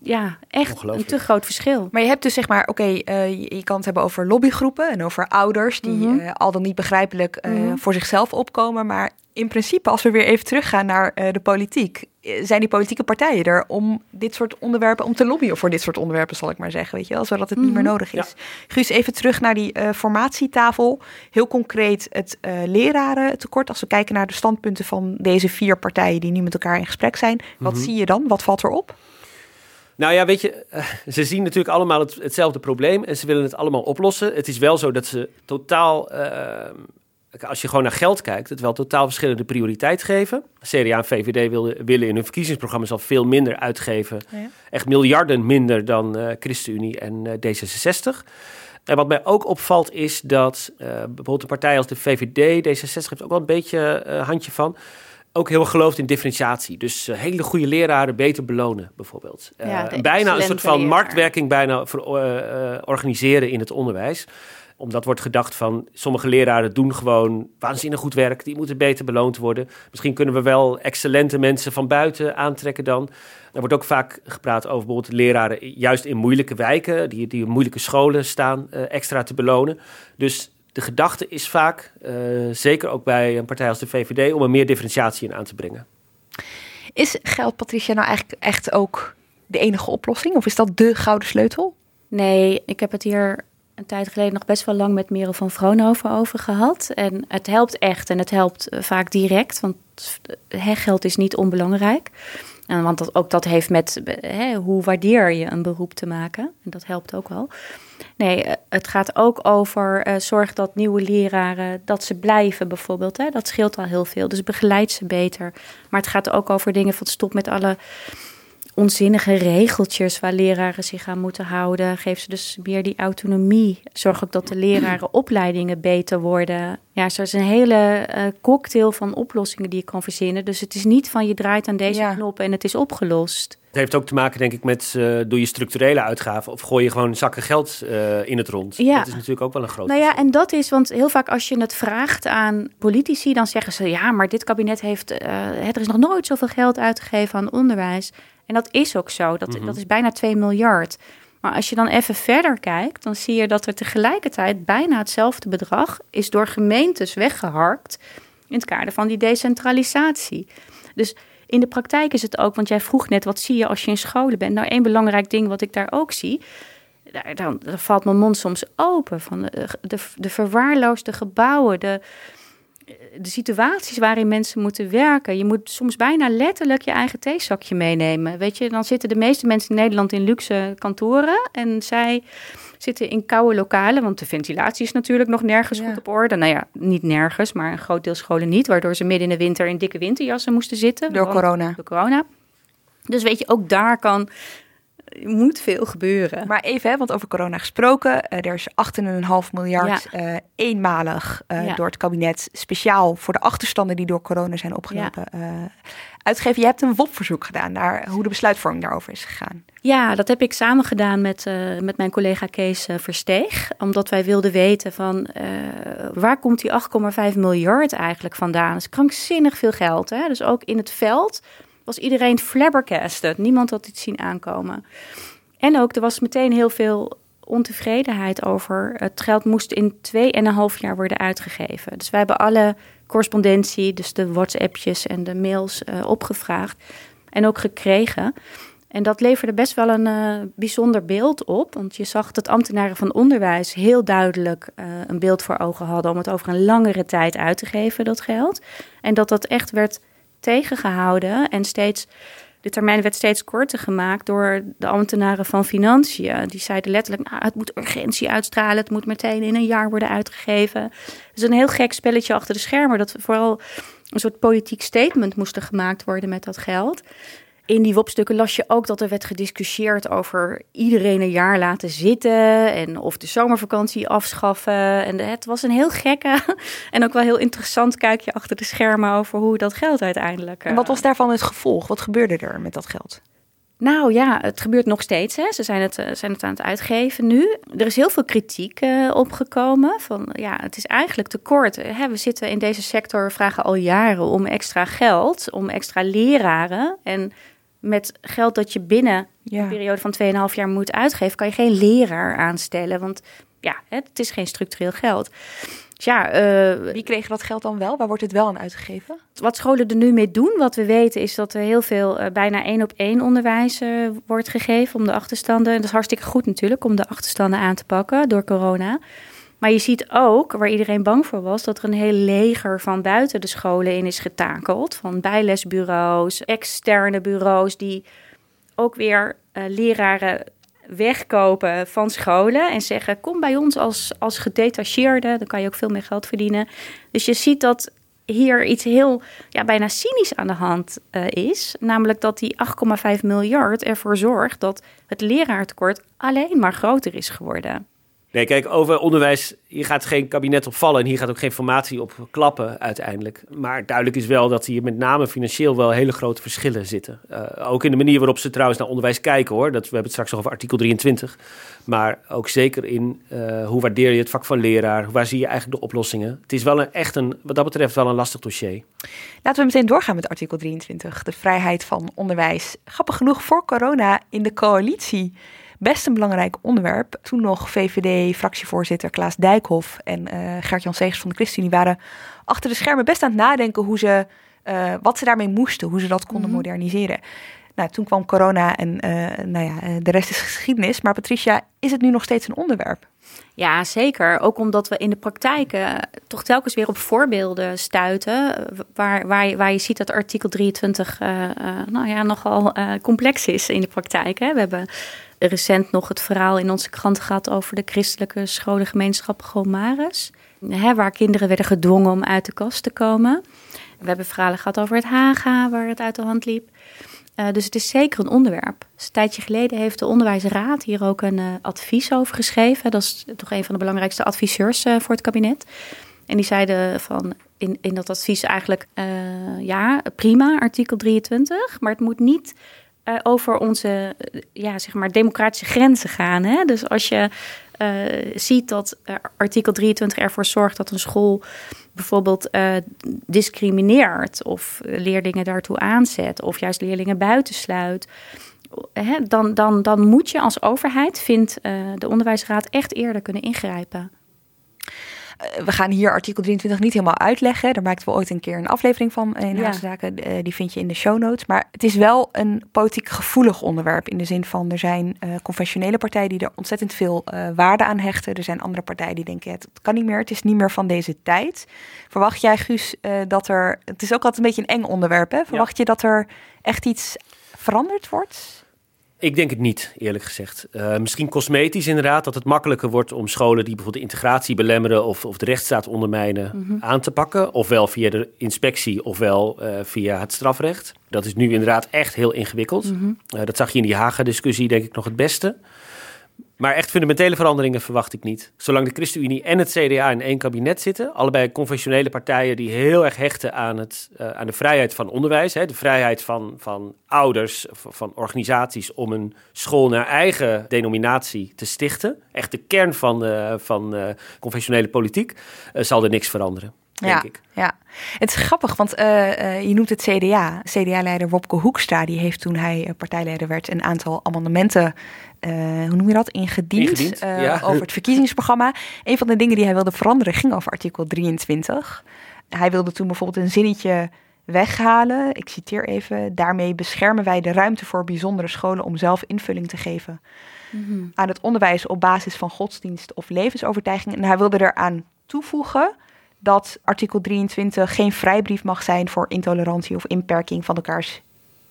ja, echt een te groot verschil. Maar je hebt dus zeg maar, oké, eh, je, je kan het hebben over lobbygroepen en over ouders die Mhm. eh, al dan niet begrijpelijk eh, Mhm. voor zichzelf opkomen. Maar in principe, als we weer even teruggaan naar eh, de politiek, eh, zijn die politieke partijen er om dit soort onderwerpen, om te lobbyen voor dit soort onderwerpen, zal ik maar zeggen, weet je wel, zodat het niet meer Mhm. nodig is. Guus, even terug naar die eh, formatietafel. Heel concreet het eh lerarentekort. Als we kijken naar de standpunten van deze vier partijen die nu met elkaar in gesprek zijn, wat Mhm. zie je dan? Wat valt erop? Nou ja, weet je, ze zien natuurlijk allemaal het, hetzelfde probleem en ze willen het allemaal oplossen. Het is wel zo dat ze totaal, als je gewoon naar geld kijkt, het wel totaal verschillende prioriteit geven. CDA en VVD willen, willen in hun verkiezingsprogramma's al veel minder uitgeven. Ja. Echt miljarden minder dan eh, ChristenUnie en eh, D66. En wat mij ook opvalt is dat eh, bijvoorbeeld een partij als de VVD, D66 heeft ook wel een beetje handje van ook heel erg gelooft in differentiatie. Dus hele goede leraren beter belonen, bijvoorbeeld. Ja, de bijna een soort van leraar. marktwerking bijna voor, organiseren in het onderwijs. Omdat wordt gedacht van sommige leraren doen gewoon waanzinnig goed werk. Die moeten beter beloond worden. Misschien kunnen we wel excellente mensen van buiten aantrekken dan. Er wordt ook vaak gepraat over bijvoorbeeld leraren juist in moeilijke wijken, die, die in moeilijke scholen staan, uh, extra te belonen. Dus de gedachte is vaak, uh, zeker ook bij een partij als de VVD, om er meer differentiatie in aan te brengen. Is geld, Patricia, nou eigenlijk echt ook de enige oplossing? Of is dat de gouden sleutel? Nee, ik heb het hier een tijd geleden nog best wel lang met Merel van Vroonhoven over gehad. En het helpt echt en het helpt eh, vaak direct, want geld is niet onbelangrijk. En want dat, ook dat heeft met hè, hoe waardeer je een beroep te maken. En dat helpt ook wel. Nee, eh, het gaat ook over zorg dat nieuwe leraren, dat ze blijven bijvoorbeeld. Hè. Dat scheelt al heel veel. Dus begeleid ze beter. Maar het gaat ook over dingen van stop met alle onzinnige regeltjes waar leraren zich aan moeten houden. Geef ze dus meer die autonomie. Zorg ook dat de lerarenopleidingen beter worden. Ja, er is een hele uh, cocktail van oplossingen die je kan verzinnen. Dus het is niet van je draait aan deze knop en het is opgelost. Het heeft ook te maken, denk ik, met uh, doe je structurele uitgaven of gooi je gewoon zakken geld uh, in het rond. Ja. Dat is natuurlijk ook wel een groot. Nou ja, en dat is, want heel vaak als je het vraagt aan politici, dan zeggen ze ja, maar dit kabinet heeft, uh, er is nog nooit zoveel geld uitgegeven aan onderwijs. En dat is ook zo. Dat, dat is bijna 2 miljard. Maar als je dan even verder kijkt, dan zie je dat er tegelijkertijd bijna hetzelfde bedrag is door gemeentes weggeharkt in het kader van die decentralisatie. Dus in de praktijk is het ook, want jij vroeg net, wat zie je als je in scholen bent? Nou, één belangrijk ding wat ik daar ook zie, daar, dan, dan valt mijn mond soms open van de, de, de verwaarloosde gebouwen, de, de situaties waarin mensen moeten werken. Je moet soms bijna letterlijk je eigen theezakje meenemen. Weet je, dan zitten de meeste mensen in Nederland in luxe kantoren en zij zitten in koude lokalen, want de ventilatie is natuurlijk nog nergens goed op orde. Nou ja, niet nergens, maar een groot deel scholen niet, waardoor ze midden in de winter in dikke winterjassen moesten zitten. Door corona. Door corona. Dus weet je, ook daar kan moet veel gebeuren. Maar even, hè, want over corona gesproken. Uh, er is 8,5 miljard ja. uh, eenmalig uh, ja. door het kabinet speciaal voor de achterstanden die door corona zijn opgelopen ja. uitgegeven. Je hebt een WOP-verzoek gedaan naar hoe de besluitvorming daarover is gegaan. Ja, dat heb ik samen gedaan met, met mijn collega Kees Versteeg. Omdat wij wilden weten van waar komt die 8,5 miljard eigenlijk vandaan? Dat is krankzinnig veel geld. Hè? Dus ook in het veld was iedereen flabbergasted. Niemand had iets zien aankomen. En ook, er was meteen heel veel ontevredenheid over. Het geld moest in twee en een half jaar worden uitgegeven. Dus wij hebben alle correspondentie, dus de WhatsAppjes en de mails uh, opgevraagd en ook gekregen. En dat leverde best wel een uh, bijzonder beeld op. Want je zag dat ambtenaren van onderwijs heel duidelijk uh, een beeld voor ogen hadden om het over een langere tijd uit te geven, dat geld. En dat dat echt werd tegengehouden en steeds. De termijn werd steeds korter gemaakt door de ambtenaren van Financiën. Die zeiden letterlijk: nou, het moet urgentie uitstralen, het moet meteen in een jaar worden uitgegeven. Het is een heel gek spelletje achter de schermen. Dat vooral een soort politiek statement moest gemaakt worden met dat geld in die WOP-stukken las je ook dat er werd gediscussieerd over iedereen een jaar laten zitten en of de zomervakantie afschaffen. En het was een heel gekke en ook wel heel interessant kijkje achter de schermen over hoe dat geld uiteindelijk. En wat was daarvan het gevolg? Wat gebeurde er met dat geld? Nou ja, het gebeurt nog steeds. Hè. Ze zijn het, eh, zijn het aan het uitgeven nu. Er is heel veel kritiek uh, opgekomen. Van ja, het is eigenlijk te kort. Hè. We zitten in deze sector, vragen al jaren om extra geld, om extra leraren. En met geld dat je binnen een periode van 2,5 jaar moet uitgeven, kan je geen leraar aanstellen. Want ja, het is geen structureel geld. Dus ja, uh, Wie kreeg dat geld dan wel? Waar wordt het wel aan uitgegeven? Wat scholen er nu mee doen, wat we weten, is dat er heel veel uh, bijna één op één onderwijs uh, wordt gegeven om de achterstanden. En dat is hartstikke goed natuurlijk om de achterstanden aan te pakken door corona. Maar je ziet ook, waar iedereen bang voor was, dat er een heel leger van buiten de scholen in is getakeld. Van bijlesbureaus, externe bureaus die ook weer uh, leraren wegkopen van scholen en zeggen: kom bij ons als, als gedetacheerde, dan kan je ook veel meer geld verdienen. Dus je ziet dat hier iets heel ja, bijna cynisch aan de hand uh, is. Namelijk dat die 8,5 miljard ervoor zorgt dat het leraartekort alleen maar groter is geworden. Nee, kijk, over onderwijs, hier gaat geen kabinet op vallen en hier gaat ook geen formatie op klappen uiteindelijk. Maar duidelijk is wel dat hier met name financieel wel hele grote verschillen zitten. Uh, ook in de manier waarop ze trouwens naar onderwijs kijken hoor. Dat, we hebben het straks nog over artikel 23. Maar ook zeker in uh, hoe waardeer je het vak van leraar? Waar zie je eigenlijk de oplossingen? Het is wel een, echt een, wat dat betreft wel een lastig dossier. Laten we meteen doorgaan met artikel 23, de vrijheid van onderwijs. Grappig genoeg, voor corona in de coalitie best een belangrijk onderwerp. Toen nog VVD-fractievoorzitter Klaas Dijkhoff en uh, Gert-Jan Segers van de ChristenUnie waren achter de schermen best aan het nadenken hoe ze, uh, wat ze daarmee moesten, hoe ze dat konden mm -hmm. moderniseren. Nou, toen kwam corona en uh, nou ja, de rest is geschiedenis. Maar Patricia, is het nu nog steeds een onderwerp? Ja, zeker. Ook omdat we in de praktijk uh, toch telkens weer op voorbeelden stuiten. Waar, waar, je, waar je ziet dat artikel 23 uh, nou ja, nogal complex is in de praktijk. Hè. We hebben recent nog het verhaal in onze krant gehad over de christelijke scholengemeenschap Gomares. Hè, waar kinderen werden gedwongen om uit de kast te komen. We hebben verhalen gehad over het Haga, waar het uit de hand liep. Uh, dus het is zeker een onderwerp. Dus een tijdje geleden heeft de Onderwijsraad hier ook een uh, advies over geschreven. Dat is toch een van de belangrijkste adviseurs uh, voor het kabinet. En die zeiden van in, in dat advies eigenlijk, ja, prima, artikel 23, maar het moet niet over onze ja, zeg maar democratische grenzen gaan. Hè? Dus als je ziet dat artikel 23 ervoor zorgt dat een school bijvoorbeeld discrimineert of leerlingen daartoe aanzet of juist leerlingen buitensluit. Hè, dan, dan, dan moet je als overheid, vindt de onderwijsraad, echt eerder kunnen ingrijpen. Uh, we gaan hier artikel 23 niet helemaal uitleggen. Daar maakten we ooit een keer een aflevering van in ja. Zaken. Uh, die vind je in de show notes. Maar het is wel een politiek gevoelig onderwerp. In de zin van er zijn uh, conventionele partijen die er ontzettend veel waarde aan hechten. Er zijn andere partijen die denken het kan niet meer. Het is niet meer van deze tijd. Verwacht jij, Guus, dat er. Het is ook altijd een beetje een eng onderwerp. Hè? Verwacht ja. je dat er echt iets veranderd wordt? Ik denk het niet, eerlijk gezegd. Uh, misschien cosmetisch inderdaad, dat het makkelijker wordt om scholen die bijvoorbeeld de integratie belemmeren of, of de rechtsstaat ondermijnen mm -hmm. aan te pakken. Ofwel via de inspectie ofwel uh, via het strafrecht. Dat is nu inderdaad echt heel ingewikkeld. Mm -hmm. uh, dat zag je in die Haga-discussie denk ik nog het beste. Maar echt fundamentele veranderingen verwacht ik niet. Zolang de ChristenUnie en het CDA in één kabinet zitten, allebei conventionele partijen die heel erg hechten aan, het, uh, aan de vrijheid van onderwijs, hè, de vrijheid van, van ouders, van organisaties om een school naar eigen denominatie te stichten. Echt de kern van, uh, van uh, conventionele politiek, zal er niks veranderen. Denk ja, ik. ja, het is grappig, want uh, uh, je noemt het CDA. CDA-leider Wopke Hoekstra, die heeft toen hij partijleider werd een aantal amendementen, uh, hoe noem je dat, ingediend, ingediend ja. over het verkiezingsprogramma. Een van de dingen die hij wilde veranderen ging over artikel 23. Hij wilde toen bijvoorbeeld een zinnetje weghalen. Ik citeer even. Daarmee beschermen wij de ruimte voor bijzondere scholen om zelf invulling te geven mm -hmm. aan het onderwijs op basis van godsdienst of levensovertuiging. En hij wilde eraan toevoegen dat artikel 23 geen vrijbrief mag zijn voor intolerantie of inperking van elkaars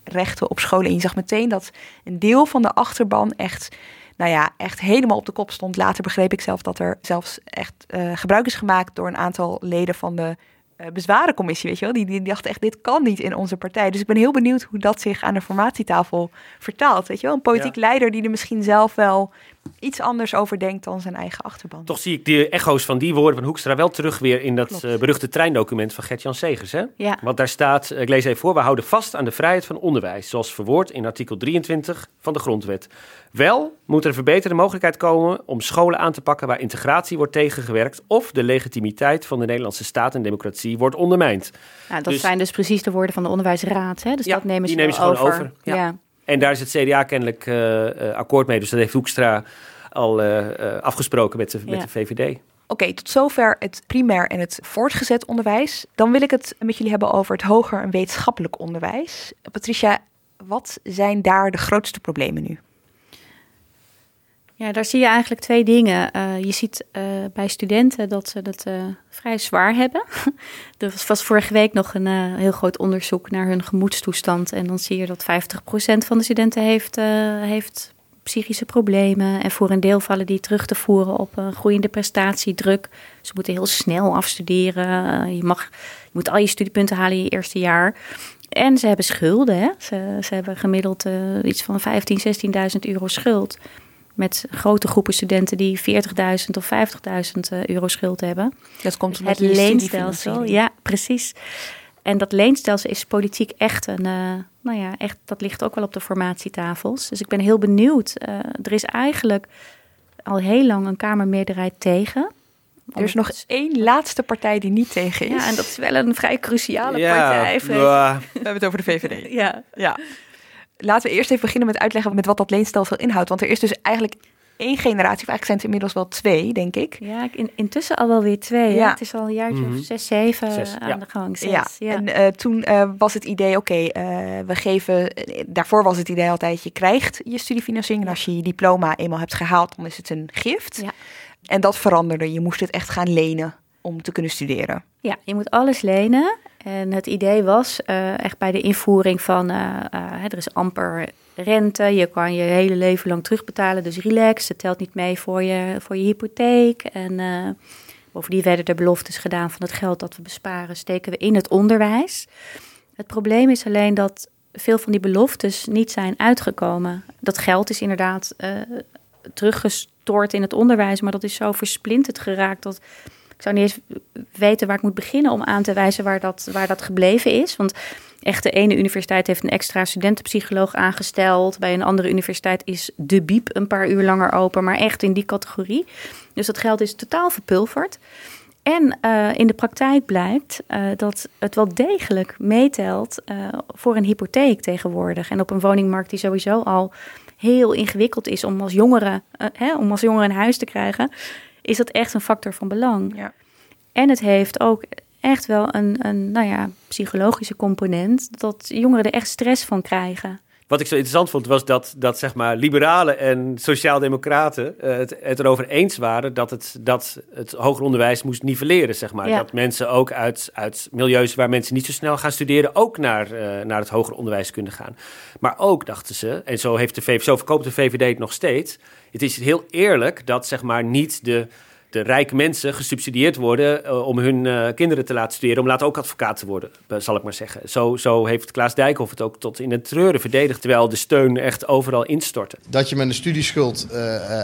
rechten op scholen. En je zag meteen dat een deel van de achterban echt, nou ja, echt helemaal op de kop stond. Later begreep ik zelf dat er zelfs echt uh, gebruik is gemaakt door een aantal leden van de uh, bezwarencommissie, weet je wel. Die, die, dachten echt, dit kan niet in onze partij. Dus ik ben heel benieuwd hoe dat zich aan de formatietafel vertaalt, weet je wel. Een politiek ja. leider die er misschien zelf wel iets anders over denkt dan zijn eigen achterban. Toch zie ik de echo's van die woorden van Hoekstra wel terug weer in dat uh, beruchte treindocument van Gert-Jan Segers. Hè? Ja. Want daar staat, ik lees even voor, we houden vast aan de vrijheid van onderwijs, zoals verwoord in artikel 23 van de grondwet. Wel moet er een verbeterde mogelijkheid komen om scholen aan te pakken waar integratie wordt tegengewerkt of de legitimiteit van de Nederlandse staat en democratie wordt ondermijnd. Nou, dat dus, zijn dus precies de woorden van de onderwijsraad. Hè? Dus ja, dat nemen ze, die nemen ze over. gewoon over. Ja. ja. En daar is het CDA kennelijk uh, uh, akkoord mee. Dus dat heeft Hoekstra al uh, afgesproken met de, ja. met de VVD. Oké, okay, tot zover het primair en het voortgezet onderwijs. Dan wil ik het met jullie hebben over het hoger en wetenschappelijk onderwijs. Patricia, wat zijn daar de grootste problemen nu? Ja, daar zie je eigenlijk twee dingen. Uh, je ziet uh, bij studenten dat ze het uh, vrij zwaar hebben. er was vorige week nog een heel groot onderzoek naar hun gemoedstoestand. En dan zie je dat 50% van de studenten heeft, heeft psychische problemen. En voor een deel vallen die terug te voeren op een groeiende prestatiedruk. Ze moeten heel snel afstuderen. je, mag, je moet al je studiepunten halen in je eerste jaar. En ze hebben schulden. Hè? Ze, ze hebben gemiddeld iets van 15.000, 16.000 euro schuld. Met grote groepen studenten die 40.000 of 50.000 euro schuld hebben. Dat komt het leenstelsel. Ja, precies. En dat leenstelsel is politiek echt een, uh, nou ja, echt, dat ligt ook wel op de formatietafels. Dus ik ben heel benieuwd. Uh, er is eigenlijk al heel lang een Kamermeerderheid tegen. Er is nog één laatste partij die niet tegen is. Ja, en dat is wel een vrij cruciale partij. We hebben het over de VVD. Ja. ja. Laten we eerst even beginnen met uitleggen met wat dat leenstelsel inhoudt. Want er is dus eigenlijk één generatie, of eigenlijk zijn het inmiddels wel twee, denk ik. Ja, in, intussen al wel weer twee. Ja. Het is al een jaartje of mhm. zes, zeven aan de gang. Zes, ja. ja. en uh, toen uh, was het idee, oké, okay, uh, we geven... daarvoor was het idee altijd, je krijgt je studiefinanciering. En als je je diploma eenmaal hebt gehaald, dan is het een gift. Ja. En dat veranderde. Je moest het echt gaan lenen om te kunnen studeren. Ja, je moet alles lenen. En het idee was uh, echt bij de invoering van, uh, uh, er is amper rente, je kan je hele leven lang terugbetalen, dus relax, het telt niet mee voor je, voor je hypotheek. En bovendien werden er beloftes gedaan van het geld dat we besparen, steken we in het onderwijs. Het probleem is alleen dat veel van die beloftes niet zijn uitgekomen. Dat geld is inderdaad teruggestort in het onderwijs, maar dat is zo versplinterd geraakt dat ik zou niet eens weten waar ik moet beginnen om aan te wijzen waar dat, waar dat gebleven is. Want echt de ene universiteit heeft een extra studentenpsycholoog aangesteld. Bij een andere universiteit is de biep een paar uur langer open. Maar echt in die categorie. Dus dat geld is totaal verpulverd. En uh, in de praktijk blijkt uh, dat het wel degelijk meetelt uh, voor een hypotheek tegenwoordig. En op een woningmarkt die sowieso al heel ingewikkeld is om als jongere, hè, om als jongere een huis te krijgen is dat echt een factor van belang. Ja. En het heeft ook echt wel een, een nou ja, psychologische component, dat jongeren er echt stress van krijgen. Wat ik zo interessant vond, was dat, dat zeg maar, liberalen en sociaaldemocraten uh, het, het erover eens waren dat het, dat het hoger onderwijs moest nivelleren. Zeg maar. Dat mensen ook uit, uit milieus waar mensen niet zo snel gaan studeren, ook naar, uh, naar het hoger onderwijs kunnen gaan. Maar ook dachten ze, en zo, heeft de VVD, zo verkoopt de VVD het nog steeds, het is heel eerlijk dat zeg maar, niet de de rijke mensen gesubsidieerd worden uh, om hun uh, kinderen te laten studeren, om later ook advocaat te worden, uh, zal ik maar zeggen. Zo, zo heeft Klaas Dijkhoff het ook tot in het treuren verdedigd, terwijl de steun echt overal instortte. Dat je met een studieschuld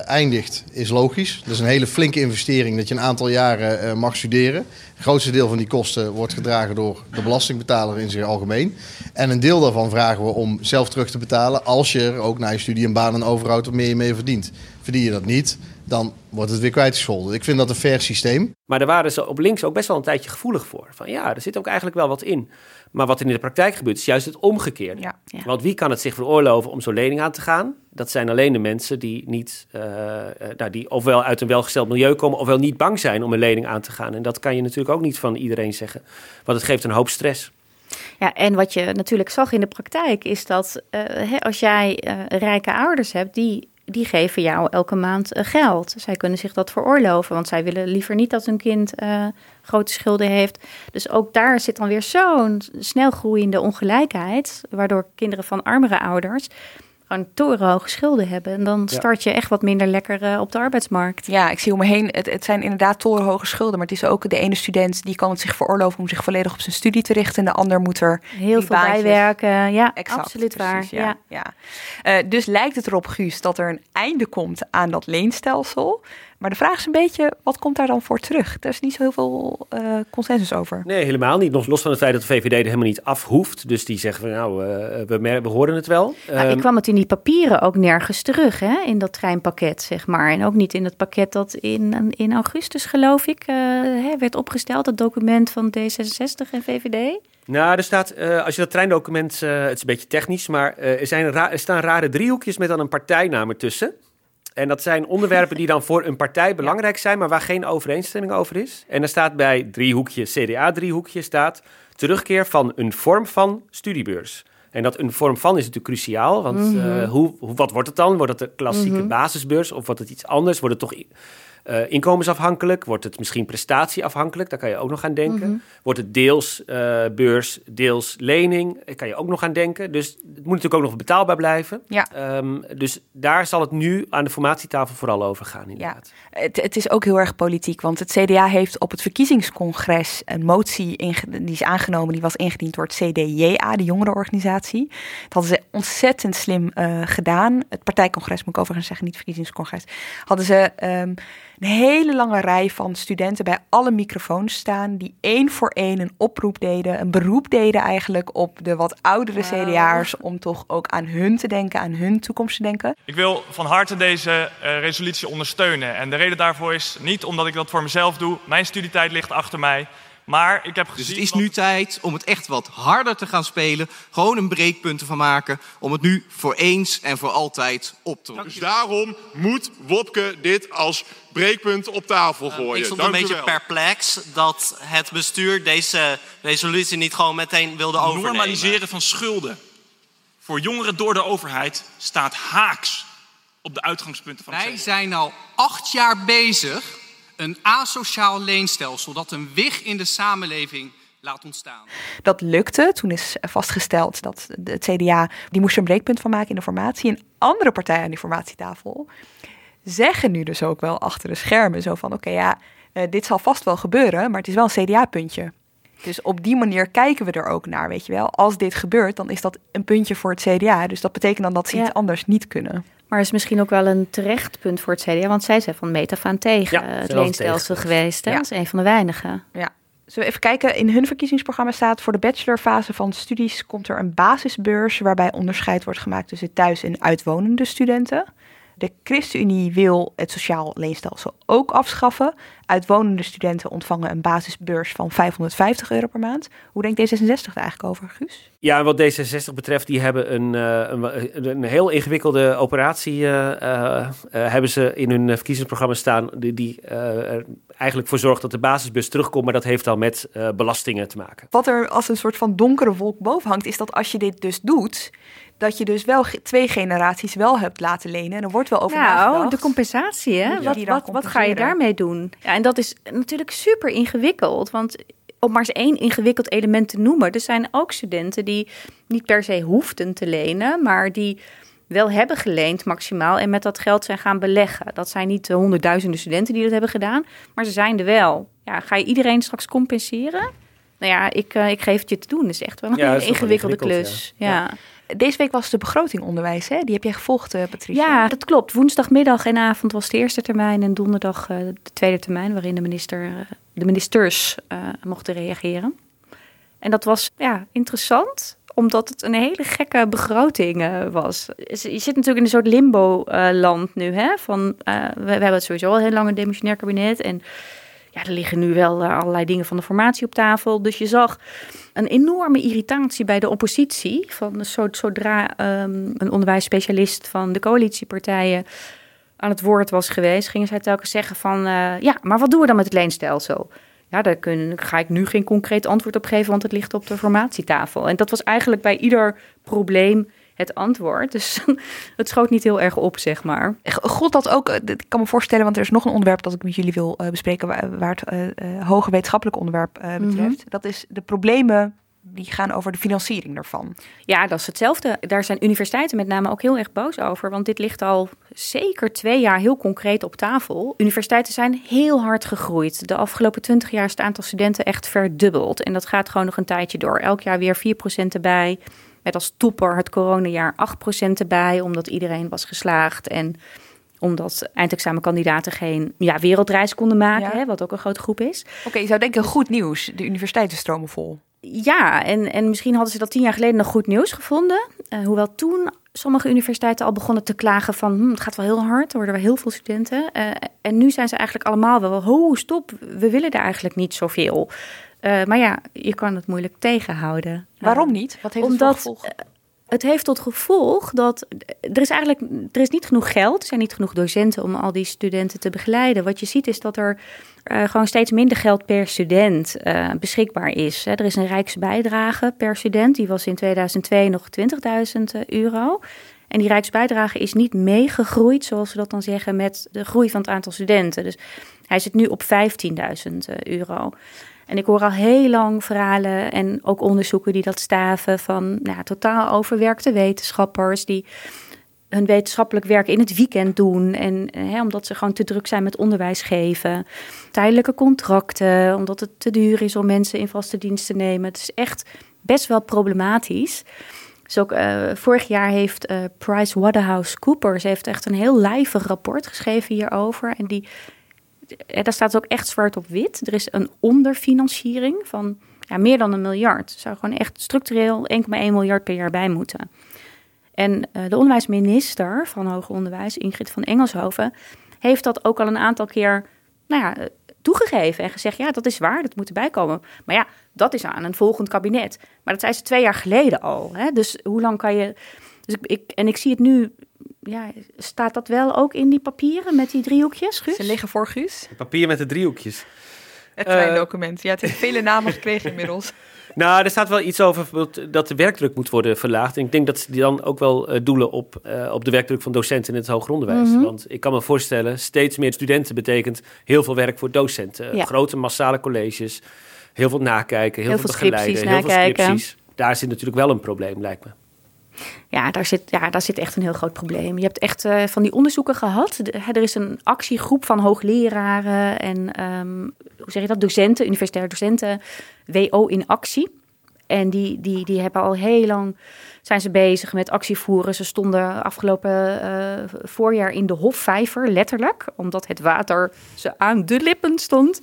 eindigt, is logisch. Dat is een hele flinke investering dat je een aantal jaren mag studeren. Het grootste deel van die kosten wordt gedragen door de belastingbetaler in zijn algemeen. En een deel daarvan vragen we om zelf terug te betalen als je er ook na je studie een baan en overhoudt meer je mee verdient. Verdien je dat niet, dan wordt het weer kwijtgescholden. Ik vind dat een fair systeem. Maar daar waren ze op links ook best wel een tijdje gevoelig voor. Van ja, er zit ook eigenlijk wel wat in. Maar wat in de praktijk gebeurt, is juist het omgekeerde. Ja, Want wie kan het zich veroorloven om zo'n lening aan te gaan? Dat zijn alleen de mensen die niet, uh, nou, die ofwel uit een welgesteld milieu komen, ofwel niet bang zijn om een lening aan te gaan. En dat kan je natuurlijk ook niet van iedereen zeggen. Want het geeft een hoop stress. Ja, en wat je natuurlijk zag in de praktijk is dat uh, als jij uh, rijke ouders hebt die die geven jou elke maand uh, geld. Zij kunnen zich dat veroorloven, want zij willen liever niet dat hun kind uh, grote schulden heeft. Dus ook daar zit dan weer zo'n snel groeiende ongelijkheid, waardoor kinderen van armere ouders gewoon torenhoge schulden hebben. En dan start je echt wat minder lekker uh, op de arbeidsmarkt. Ja, ik zie om me heen, het, het zijn inderdaad torenhoge schulden. Maar het is ook de ene student die kan het zich veroorloven om zich volledig op zijn studie te richten. En de ander moet er heel veel bijwerken. Ja, exact, absoluut waar. Ja. ja. Uh, dus lijkt het erop, Guus, dat er een einde komt aan dat leenstelsel. Maar de vraag is een beetje, wat komt daar dan voor terug? Er is niet zo heel veel uh, consensus over. Nee, helemaal niet. Nog los van het feit dat de VVD er helemaal niet af hoeft. Dus die zeggen van nou, uh, we, we horen het wel. Nou, um, ik kwam het in die papieren ook nergens terug, hè, in dat treinpakket, zeg maar. En ook niet in het pakket dat in, in augustus, geloof ik, uh, hè, werd opgesteld. Het document van D66 en VVD. Nou, er staat, uh, als je dat treindocument, uh, het is een beetje technisch, maar uh, er, zijn er staan rare driehoekjes met dan een partijnaam ertussen. En dat zijn onderwerpen die dan voor een partij belangrijk zijn, maar waar geen overeenstemming over is. En er staat bij driehoekje, CDA-driehoekje, staat terugkeer van een vorm van studiebeurs. En dat een vorm van is natuurlijk cruciaal, want mm hoe, wat wordt het dan? Wordt het de klassieke mhm. basisbeurs of wordt het iets anders? Wordt het toch uh, inkomensafhankelijk? Wordt het misschien prestatieafhankelijk? Daar kan je ook nog aan denken. Mhm. Wordt het deels uh, beurs, deels lening? Daar kan je ook nog aan denken. Dus het moet natuurlijk ook nog betaalbaar blijven. Ja. Um, dus daar zal het nu aan de formatietafel vooral over gaan inderdaad. Ja. Het, het, is ook heel erg politiek, want het CDA heeft op het verkiezingscongres een motie die is aangenomen, die was ingediend door het CDJA, de jongerenorganisatie. Dat hadden ze ontzettend slim uh, gedaan. Het partijcongres moet ik overigens zeggen, niet het verkiezingscongres. Hadden ze um, een hele lange rij van studenten bij alle microfoons staan, die één voor één een oproep deden, een beroep deden eigenlijk op de wat oudere wow. CDA'ers om toch ook aan hun te denken, aan hun toekomst te denken. Ik wil van harte deze uh, resolutie ondersteunen. En de reden daarvoor is niet omdat ik dat voor mezelf doe. Mijn studietijd ligt achter mij. Maar ik heb gezien... Dus het is nu tijd om het echt wat harder te gaan spelen. Gewoon een breekpunt ervan maken. Om het nu voor eens en voor altijd op te lossen. Dus daarom moet Wopke dit als breekpunt op tafel gooien. Uh, ik stond Dank een beetje perplex dat het bestuur deze resolutie niet gewoon meteen wilde overnemen. Normaliseren van schulden voor jongeren door de overheid staat haaks op de uitgangspunten van Wij zijn al acht jaar bezig een asociaal leenstelsel dat een wig in de samenleving laat ontstaan. Dat lukte. Toen is vastgesteld dat het CDA, die moest er een breekpunt van maken in de formatie. En andere partijen aan die formatietafel zeggen nu dus ook wel achter de schermen zo van, oké okay, ja, uh, dit zal vast wel gebeuren, maar het is wel een CDA-puntje. Dus op die manier kijken we er ook naar, weet je wel. Als dit gebeurt, dan is dat een puntje voor het CDA. Dus dat betekent dan dat ze ja. iets anders niet kunnen. Maar is misschien ook wel een terecht punt voor het CDA, want zij zijn van meet af aan tegen ja, het leenstelsel geweest. Hè? Ja. Dat is een van de weinigen. Ja. Zullen we even kijken? In hun verkiezingsprogramma staat voor de bachelorfase van studies komt er een basisbeurs waarbij onderscheid wordt gemaakt tussen thuis- en uitwonende studenten. De ChristenUnie wil het sociaal leenstelsel ook afschaffen. Uitwonende studenten ontvangen een basisbeurs van 550 euro per maand. Hoe denkt D66 er eigenlijk over, Guus? Ja, wat D66 betreft, die hebben een, een, een heel ingewikkelde operatie uh, uh, hebben ze in hun verkiezingsprogramma staan. Die, die er eigenlijk voor zorgt dat de basisbus terugkomt, maar dat heeft dan met belastingen te maken. Wat er als een soort van donkere wolk boven hangt, is dat als je dit dus doet, dat je dus wel twee generaties wel hebt laten lenen. En er wordt wel over nou, nagedacht. de compensatie, hè? Wat, wat, wat ga je daarmee doen? Ja, en dat is natuurlijk super ingewikkeld. Want om maar eens één ingewikkeld element te noemen... er zijn ook studenten die niet per se hoefden te lenen... maar die wel hebben geleend maximaal en met dat geld zijn gaan beleggen. Dat zijn niet de honderdduizenden studenten die dat hebben gedaan, maar ze zijn er wel. Ja, ga je iedereen straks compenseren? Nou ja, ik, uh, ik geef het je te doen. Dat is echt wel een ja, ingewikkelde klus. Ja. ja. Deze week was de begroting onderwijs, hè? Die heb jij gevolgd, uh, Patricia. Ja, dat klopt. Woensdagmiddag en avond was de eerste termijn en donderdag uh, de tweede termijn, waarin de, minister, uh, de ministers mochten reageren. En dat was ja, interessant, omdat het een hele gekke begroting was. Je zit natuurlijk in een soort limbo-land nu, hè? Van, we, we hebben het sowieso al heel lang een demissionair kabinet en ja, er liggen nu wel allerlei dingen van de formatie op tafel. Dus je zag een enorme irritatie bij de oppositie. Van zodra um, een onderwijsspecialist van de coalitiepartijen aan het woord was geweest, gingen zij telkens zeggen van uh, ja, maar wat doen we dan met het leenstelsel? Ja, daar ga ik nu geen concreet antwoord op geven, want het ligt op de formatietafel. En dat was eigenlijk bij ieder probleem het antwoord. Dus het schoot niet heel erg op, zeg maar. God dat ook, ik kan me voorstellen, want er is nog een onderwerp dat ik met jullie wil uh, bespreken, waar, het uh, hoger wetenschappelijk onderwerp betreft. Mm -hmm. Dat is de problemen die gaan over de financiering daarvan. Ja, dat is hetzelfde. Daar zijn universiteiten met name ook heel erg boos over. Want dit ligt al zeker twee jaar heel concreet op tafel. Universiteiten zijn heel hard gegroeid. De afgelopen twintig jaar is het aantal studenten echt verdubbeld. En dat gaat gewoon nog een tijdje door. Elk jaar weer 4% erbij. Met als topper het coronajaar 8% erbij, omdat iedereen was geslaagd. En omdat eindexamenkandidaten geen ja, wereldreis konden maken, ja. hè, wat ook een grote groep is. Oké, okay, je zou denken goed nieuws. De universiteiten stromen vol. Ja, en, en misschien hadden ze dat tien jaar geleden nog goed nieuws gevonden. Uh, hoewel toen sommige universiteiten al begonnen te klagen van... Hm, het gaat wel heel hard, er worden wel heel veel studenten. Uh, en nu zijn ze eigenlijk allemaal wel... ho, stop, we willen er eigenlijk niet zoveel. Uh, maar ja, je kan het moeilijk tegenhouden. Waarom niet? Wat heeft Omdat, het gevolg? Het heeft tot gevolg dat er is eigenlijk er is niet genoeg geld, er zijn niet genoeg docenten om al die studenten te begeleiden. Wat je ziet is dat er uh, gewoon steeds minder geld per student uh, beschikbaar is. Hè. Er is een rijksbijdrage per student, die was in 2002 nog 20.000 euro. En die rijksbijdrage is niet meegegroeid, zoals we dat dan zeggen, met de groei van het aantal studenten. Dus hij zit nu op 15.000 euro. En ik hoor al heel lang verhalen en ook onderzoeken die dat staven van nou, totaal overwerkte wetenschappers die hun wetenschappelijk werk in het weekend doen. En hè, omdat ze gewoon te druk zijn met onderwijs geven. Tijdelijke contracten, omdat het te duur is om mensen in vaste dienst te nemen. Het is echt best wel problematisch. Dus ook uh, vorig jaar heeft uh, Price Waterhouse Coopers heeft echt een heel lijvig rapport geschreven hierover. En die, eh, daar staat ook echt zwart op wit. Er is een onderfinanciering van ja, meer dan een miljard. Er zou gewoon echt structureel 1,1 miljard per jaar bij moeten. En de onderwijsminister van Hoger Onderwijs, Ingrid van Engelshoven, heeft dat ook al een aantal keer nou ja, toegegeven en gezegd: ja, dat is waar, dat moet erbij komen. Maar ja, dat is aan een volgend kabinet. Maar dat zei ze twee jaar geleden al. Hè? Dus hoe lang kan je. Dus ik, ik, en ik zie het nu. Ja, staat dat wel ook in die papieren met die driehoekjes, Guus? Ze liggen voor Guus. Papier met de driehoekjes. Het kleine document. Ja, het heeft vele namen gekregen inmiddels. Nou, er staat wel iets over dat de werkdruk moet worden verlaagd. En ik denk dat ze die dan ook wel uh, doelen op, uh, op de werkdruk van docenten in het hoger onderwijs. Mhm. Want ik kan me voorstellen, steeds meer studenten betekent heel veel werk voor docenten. Ja. Grote massale colleges, heel veel nakijken, heel, Heel veel veel begeleiden, heel veel nakijken. scripties. Daar zit natuurlijk wel een probleem, lijkt me. Ja, daar zit, ja, daar zit echt een heel groot probleem. Je hebt echt eh, van die onderzoeken gehad. De- er is een actiegroep van hoogleraren en ehm, hoe zeg je dat? Docenten, universitaire docenten, WO in actie. En die, die, die hebben al heel lang zijn ze bezig met actievoeren. Ze stonden afgelopen eh, voorjaar in de Hofvijver, letterlijk, omdat het water ze aan de lippen stond.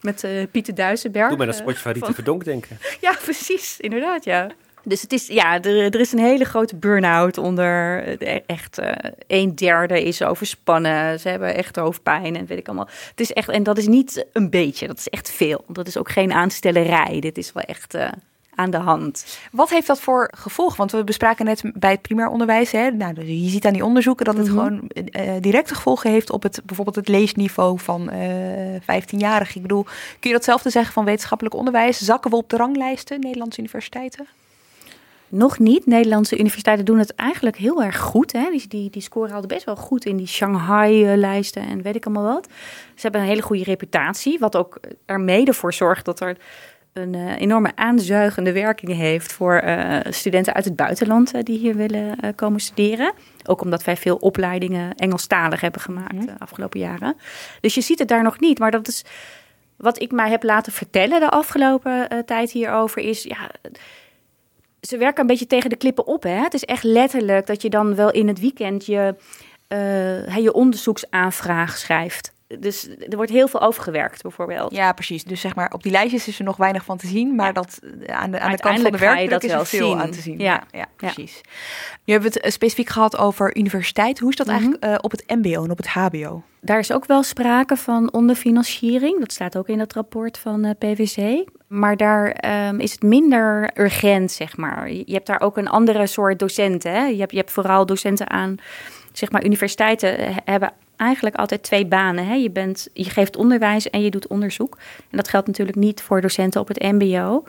Met eh, Pieter Duisenberg. Doe maar een eh, spotje van Rita van- Verdonk denken. ja, precies, inderdaad, ja. Dus het is, ja, er, er is een hele grote burn-out onder. eh, Echt, eh, een derde is overspannen. Ze hebben echt hoofdpijn en weet ik allemaal. Het is echt, en dat is niet een beetje, dat is echt veel. Dat is ook geen aanstellerij. Dit is wel echt eh, aan de hand. Wat heeft dat voor gevolg? Want we bespraken net bij het primair onderwijs. Hè, nou, dus je ziet aan die onderzoeken dat het Mhm. gewoon directe gevolgen heeft op het, bijvoorbeeld het leesniveau van eh 15-jarigen. Ik bedoel, kun je datzelfde zeggen van wetenschappelijk onderwijs? Zakken we op de ranglijsten, Nederlandse universiteiten? Nog niet. Nederlandse universiteiten doen het eigenlijk heel erg goed. Hè? Die, die, die scoren altijd best wel goed in die Shanghai-lijsten en weet ik allemaal wat. Ze hebben een hele goede reputatie, wat ook er mede voor zorgt dat er een eh, enorme aanzuigende werking heeft voor eh, studenten uit het buitenland eh, die hier willen komen studeren. Ook omdat wij veel opleidingen Engelstalig hebben gemaakt de afgelopen jaren. Dus je ziet het daar nog niet, maar dat is wat ik mij heb laten vertellen de afgelopen tijd hierover is, ja, ze werken een beetje tegen de klippen op. Hè? Het is echt letterlijk dat je dan wel in het weekend je, eh, je onderzoeksaanvraag schrijft. Dus er wordt heel veel overgewerkt, bijvoorbeeld. Ja, precies. Dus zeg maar, op die lijstjes is er nog weinig van te zien. Maar dat, eh, aan de, aan de kant van de je werkdruk dat is er veel zien. aan te zien. Ja. Ja, ja, precies. Nu hebben we het eh, specifiek gehad over universiteit. Hoe is dat eigenlijk eh, op het mbo en op het hbo? Daar is ook wel sprake van onderfinanciering. Dat staat ook in dat rapport van PwC. Maar daar ehm, is het minder urgent, zeg maar. Je hebt daar ook een andere soort docenten. Hè? Je, hebt, je hebt vooral docenten aan, zeg maar, universiteiten eh, hebben eigenlijk altijd twee banen. Hè? Je, bent, je geeft onderwijs en je doet onderzoek. En dat geldt natuurlijk niet voor docenten op het mbo.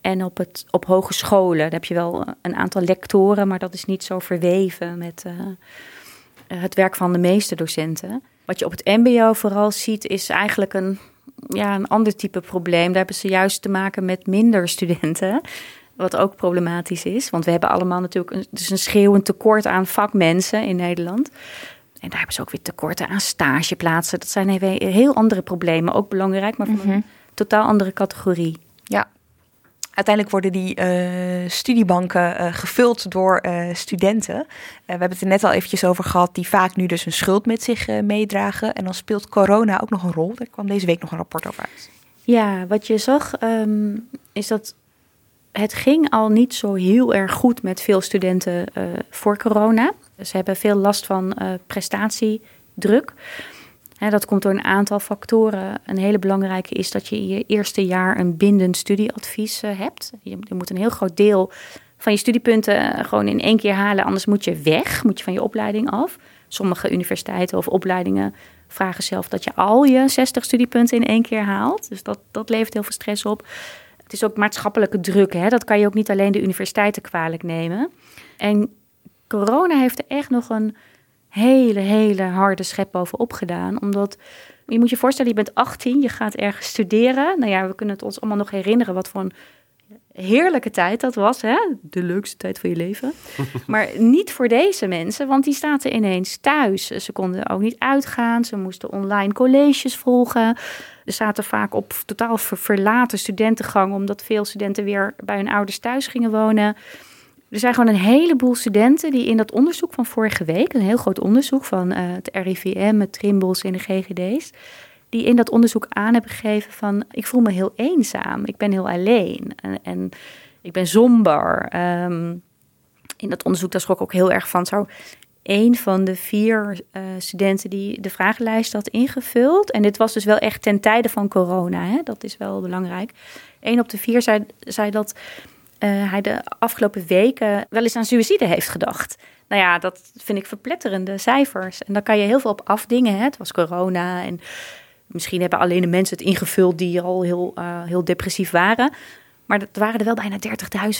En op, het, op hogescholen daar heb je wel een aantal lectoren, maar dat is niet zo verweven met eh, het werk van de meeste docenten. Wat je op het MBO vooral ziet, is eigenlijk een, ja, een ander type probleem. Daar hebben ze juist te maken met minder studenten. Wat ook problematisch is. Want we hebben allemaal natuurlijk een, dus een schreeuwend tekort aan vakmensen in Nederland. En daar hebben ze ook weer tekorten aan stageplaatsen. Dat zijn heel, heel andere problemen. Ook belangrijk, maar van een totaal andere categorie. Ja. Uiteindelijk worden die eh, studiebanken eh, gevuld door eh, studenten. We hebben het er net al eventjes over gehad, die vaak nu dus een schuld met zich meedragen. En dan speelt corona ook nog een rol. Daar kwam deze week nog een rapport over uit. Ja, wat je zag ehm, is dat het ging al niet zo heel erg goed met veel studenten voor corona. Ze hebben veel last van prestatiedruk. Dat komt door een aantal factoren. Een hele belangrijke is dat je in je eerste jaar een bindend studieadvies eh, hebt. Je, je moet een heel groot deel van je studiepunten eh, gewoon in één keer halen. Anders moet je weg, moet je van je opleiding af. Sommige universiteiten of opleidingen vragen zelf dat je al je 60 studiepunten in één keer haalt. Dus dat, dat levert heel veel stress op. Het is ook maatschappelijke druk. Hè? Dat kan je ook niet alleen de universiteiten kwalijk nemen. En corona heeft er echt nog een hele, hele harde schep bovenop gedaan. Omdat je moet je voorstellen, je bent 18, je gaat ergens studeren. Nou ja, we kunnen het ons allemaal nog herinneren wat voor een heerlijke tijd dat was. Hè? De leukste tijd van je leven. maar niet voor deze mensen, want die zaten ineens thuis. Ze konden ook niet uitgaan. Ze moesten online colleges volgen. Ze zaten vaak op totaal verlaten studentengang, omdat veel studenten weer bij hun ouders thuis gingen wonen. Er zijn gewoon een heleboel studenten die in dat onderzoek van vorige week, een heel groot onderzoek van uh, het RIVM, het Trimbos en de GGD's, die in dat onderzoek aan hebben gegeven van ik voel me heel eenzaam, ik ben heel alleen en, en ik ben somber. Ehm, in dat onderzoek daar schrok ik ook heel erg van. Zo een van de vier uh, studenten die de vragenlijst had ingevuld. En dit was dus wel echt ten tijde van corona. Hè? Dat is wel belangrijk. Eén op de vier zei, zei dat uh, hij de afgelopen weken wel eens aan suïcide heeft gedacht. Nou ja, dat vind ik verpletterende cijfers. En daar kan je heel veel op afdingen. Hè? Het was corona en misschien hebben alleen de mensen het ingevuld die al heel, uh, heel depressief waren. Maar het waren er wel bijna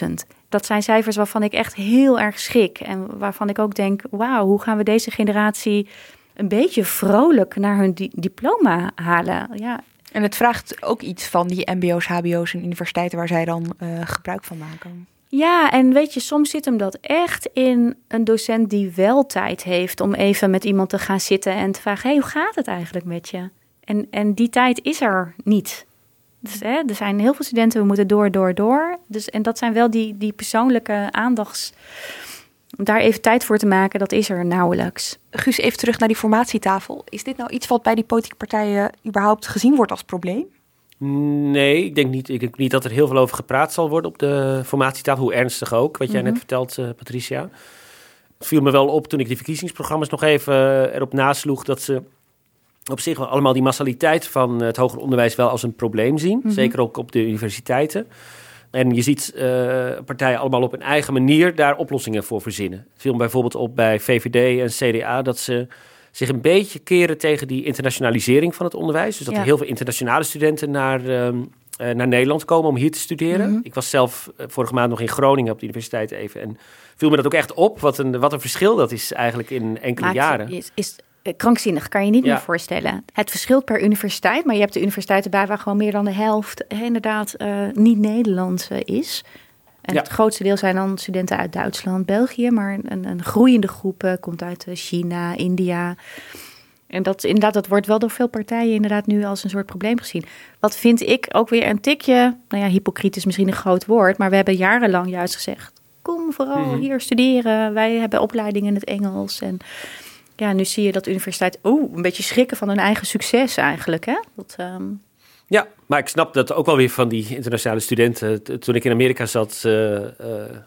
30.000. Dat zijn cijfers waarvan ik echt heel erg schrik. En waarvan ik ook denk, wauw, hoe gaan we deze generatie een beetje vrolijk naar hun di diploma halen? Ja, en het vraagt ook iets van die MBO's, HBO's en universiteiten waar zij dan uh, gebruik van maken. Ja, en weet je, soms zit hem dat echt in een docent die wel tijd heeft om even met iemand te gaan zitten en te vragen: hey, hoe gaat het eigenlijk met je? En, en die tijd is er niet. Dus, hè, er zijn heel veel studenten, we moeten door, door, door. Dus, en dat zijn wel die, die persoonlijke aandachts om daar even tijd voor te maken, dat is er nauwelijks. Guus, even terug naar die formatietafel. Is dit nou iets wat bij die politieke partijen überhaupt gezien wordt als probleem? Nee, ik denk niet, ik denk niet dat er heel veel over gepraat zal worden op de formatietafel. Hoe ernstig ook, wat jij net mhm. vertelt, uh, Patricia. Het viel me wel op toen ik die verkiezingsprogramma's nog even uh, erop nasloeg... dat ze op zich wel allemaal die massaliteit van het hoger onderwijs wel als een probleem zien. Mhm. Zeker ook op de universiteiten. En je ziet uh, partijen allemaal op hun eigen manier daar oplossingen voor verzinnen. Het viel bijvoorbeeld op bij VVD en CDA dat ze zich een beetje keren tegen die internationalisering van het onderwijs. Dus dat er heel veel internationale studenten naar, uh, naar Nederland komen om hier te studeren. Mhm. Ik was zelf uh, vorige maand nog in Groningen op de universiteit even. En viel me dat ook echt op, wat een, wat een verschil dat is eigenlijk in enkele Maakt, jaren. Is, is krankzinnig, kan je niet meer voorstellen. Het verschilt per universiteit, maar je hebt de universiteiten bij waar gewoon meer dan de helft inderdaad uh, niet Nederlands is. En het grootste deel zijn dan studenten uit Duitsland, België, maar een, een groeiende groep uh, komt uit China, India. En dat, inderdaad, dat wordt wel door veel partijen inderdaad nu als een soort probleem gezien. Wat vind ik ook weer een tikje, nou ja, hypocriet is misschien een groot woord, maar we hebben jarenlang juist gezegd, kom vooral mhm. hier studeren. Wij hebben opleidingen in het Engels en ja, nu zie je dat universiteit oh, een beetje schrikken van hun eigen succes eigenlijk. Hè? Dat, ehm, Ja, maar ik snap dat ook wel weer van die internationale studenten. Toen ik in Amerika zat, uh, uh,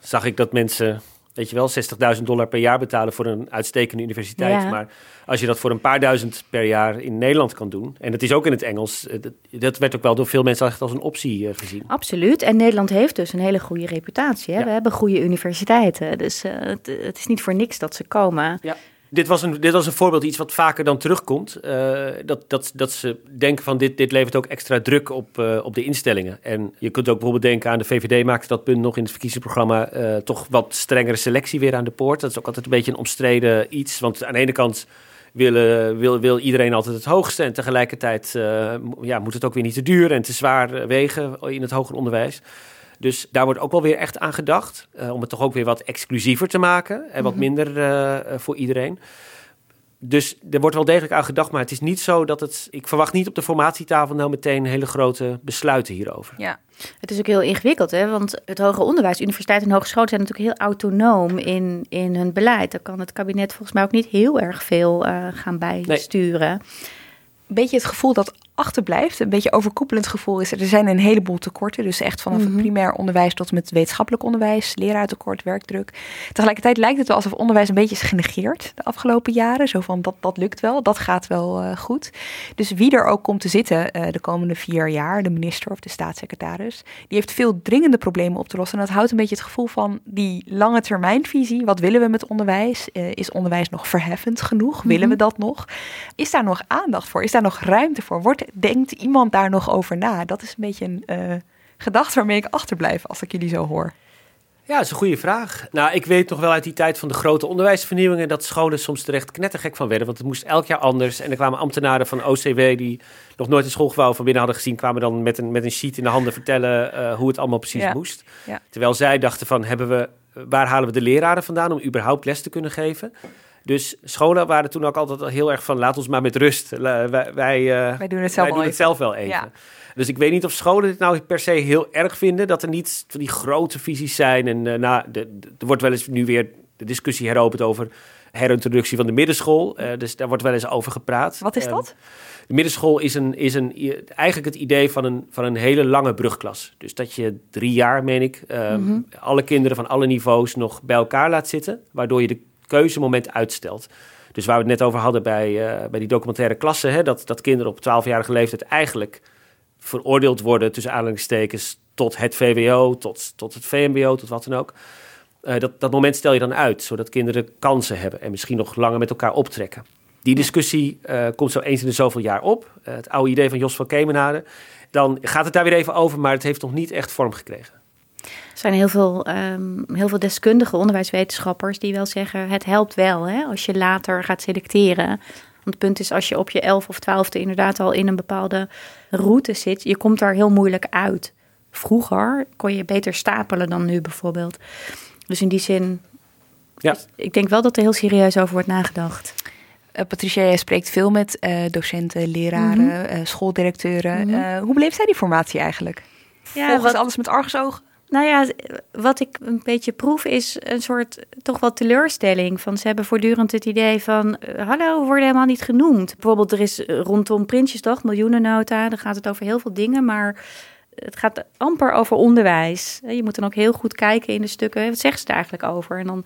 zag ik dat mensen, weet je wel, 60.000 dollar per jaar betalen voor een uitstekende universiteit. Maar als je dat voor een paar duizend per jaar in Nederland kan doen, en het is ook in het Engels, eh, dat, dat werd ook wel door veel mensen echt als een optie gezien. Absoluut. En Nederland heeft dus een hele goede reputatie. Hè? Ja. We hebben goede universiteiten. Dus het, het, is niet voor niks dat ze komen. Ja dit was, een, dit was een voorbeeld, iets wat vaker dan terugkomt. Uh, dat, dat, dat ze denken van dit, dit levert ook extra druk op, uh, op de instellingen. En je kunt ook bijvoorbeeld denken aan de VVD maakte dat punt nog in het verkiezingsprogramma. Uh, toch wat strengere selectie weer aan de poort. Dat is ook altijd een beetje een omstreden iets. Want aan de ene kant wil, wil, wil iedereen altijd het hoogste. En tegelijkertijd ja, moet het ook weer niet te duur en te zwaar wegen in het hoger onderwijs. Dus daar wordt ook wel weer echt aan gedacht. Uh, om het toch ook weer wat exclusiever te maken. En wat mhm. minder uh, voor iedereen. Dus er wordt wel degelijk aan gedacht, maar het is niet zo dat het. Ik verwacht niet op de formatietafel nou meteen hele grote besluiten hierover. Ja, het is ook heel ingewikkeld, hè? Want het hoger onderwijs, universiteiten en hogescholen zijn natuurlijk heel autonoom in, in hun beleid. Daar kan het kabinet volgens mij ook niet heel erg veel uh, gaan bijsturen. Nee. Beetje het gevoel dat achterblijft, een beetje overkoepelend gevoel is er. Er zijn een heleboel tekorten. Dus echt vanaf het mhm. primair onderwijs tot met wetenschappelijk onderwijs, leraartekort, werkdruk. Tegelijkertijd lijkt het wel alsof onderwijs een beetje is genegeerd de afgelopen jaren. Zo van dat, dat lukt wel, dat gaat wel uh, goed. Dus wie er ook komt te zitten uh, de komende vier jaar, de minister of de staatssecretaris, die heeft veel dringende problemen op te lossen. En dat houdt een beetje het gevoel van die lange termijnvisie. Wat willen we met onderwijs? Uh, is onderwijs nog verheffend genoeg? Willen we mhm. dat nog? Is daar nog aandacht voor? Is daar nog ruimte voor? Wordt denkt iemand daar nog over na? Dat is een beetje een uh, gedachte waarmee ik achterblijf als ik jullie zo hoor. Ja, dat is een goede vraag. Nou, ik weet nog wel uit die tijd van de grote onderwijsvernieuwingen dat scholen soms terecht knettergek van werden. Want het moest elk jaar anders. En er kwamen ambtenaren van OCW die nog nooit een schoolgebouw van binnen hadden gezien, kwamen dan met een, met een sheet in de handen vertellen uh, hoe het allemaal precies Ja. moest. Ja. Terwijl zij dachten van, hebben we, waar halen we de leraren vandaan om überhaupt les te kunnen geven? Dus scholen waren toen ook altijd al heel erg van, laat ons maar met rust. Wij, wij, eh, Wij doen het zelf wij wel doen het even. zelf wel even. Ja. Dus ik weet niet of scholen dit nou per se heel erg vinden. Dat er niet van die grote visies zijn. En eh, nou, de- de- er wordt wel eens nu weer de discussie heropend over herintroductie van de middenschool. Eh, dus daar wordt wel eens over gepraat. Wat is dat? de middenschool is, een, is een, eigenlijk het idee van een, van een hele lange brugklas. Dus dat je drie jaar, meen ik, ehm, Mhm. alle kinderen van alle niveaus nog bij elkaar laat zitten. Waardoor je de keuzemoment uitstelt. Dus waar we het net over hadden bij, eh, bij die documentaire klasse, hè, dat, dat kinderen op 12-jarige leeftijd eigenlijk veroordeeld worden, tussen aanhalingstekens, tot het VWO, tot, tot het VMBO, tot wat dan ook. Eh, dat, dat moment stel je dan uit, zodat kinderen kansen hebben en misschien nog langer met elkaar optrekken. Die discussie eh, komt zo eens in de zoveel jaar op. Het oude idee van Jos van Kemenade. Dan gaat het daar weer even over, maar het heeft nog niet echt vorm gekregen. Er zijn heel veel, ehm, heel veel deskundige onderwijswetenschappers die wel zeggen: het helpt wel hè, als je later gaat selecteren. Want het punt is, als je op je 11 of 12e inderdaad al in een bepaalde route zit, je komt daar heel moeilijk uit. Vroeger kon je beter stapelen dan nu bijvoorbeeld. Dus in die zin, Ja. ik denk wel dat er heel serieus over wordt nagedacht. Eh, Patricia, jij spreekt veel met eh, docenten, leraren, Mhm. eh, schooldirecteuren. Mhm. Eh, hoe beleeft zij die formatie eigenlijk? Ja, Volgens wat- alles met argusogen? Nou ja, wat ik een beetje proef is een soort toch wel teleurstelling. Van ze hebben voortdurend het idee van, eh, hallo, we worden helemaal niet genoemd. Bijvoorbeeld er is rondom Prinsjesdag, miljoenennota, daar gaat het over heel veel dingen, maar het gaat amper over onderwijs. Eh, Je moet dan ook heel goed kijken in de stukken, wat zeggen ze er eigenlijk over? En dan,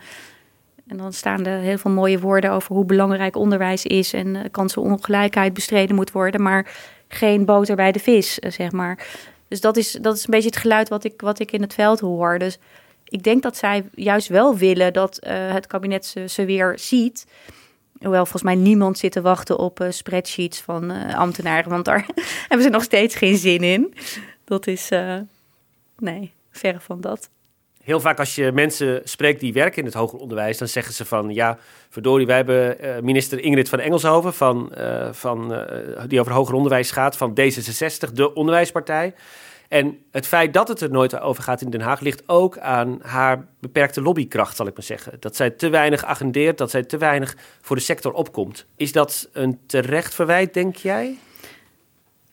en dan staan er heel veel mooie woorden over hoe belangrijk onderwijs is en eh, kansenongelijkheid bestreden moet worden, maar geen boter bij de vis, zeg maar. Dus dat is, dat is een beetje het geluid wat ik, wat ik in het veld hoor. Dus ik denk dat zij juist wel willen dat eh, het kabinet ze, ze weer ziet. Hoewel volgens mij niemand zit te wachten op eh, spreadsheets van eh, ambtenaren, want daar hebben ze nog steeds geen zin in. Dat is, nee, verre van dat. Heel vaak als je mensen spreekt die werken in het hoger onderwijs, dan zeggen ze van ja, verdorie, wij hebben minister Ingrid van Engelshoven, van, van, die over hoger onderwijs gaat, van D66, de onderwijspartij. En het feit dat het er nooit over gaat in Den Haag ligt ook aan haar beperkte lobbykracht, zal ik maar zeggen. Dat zij te weinig agendeert, dat zij te weinig voor de sector opkomt. Is dat een terecht verwijt, denk jij?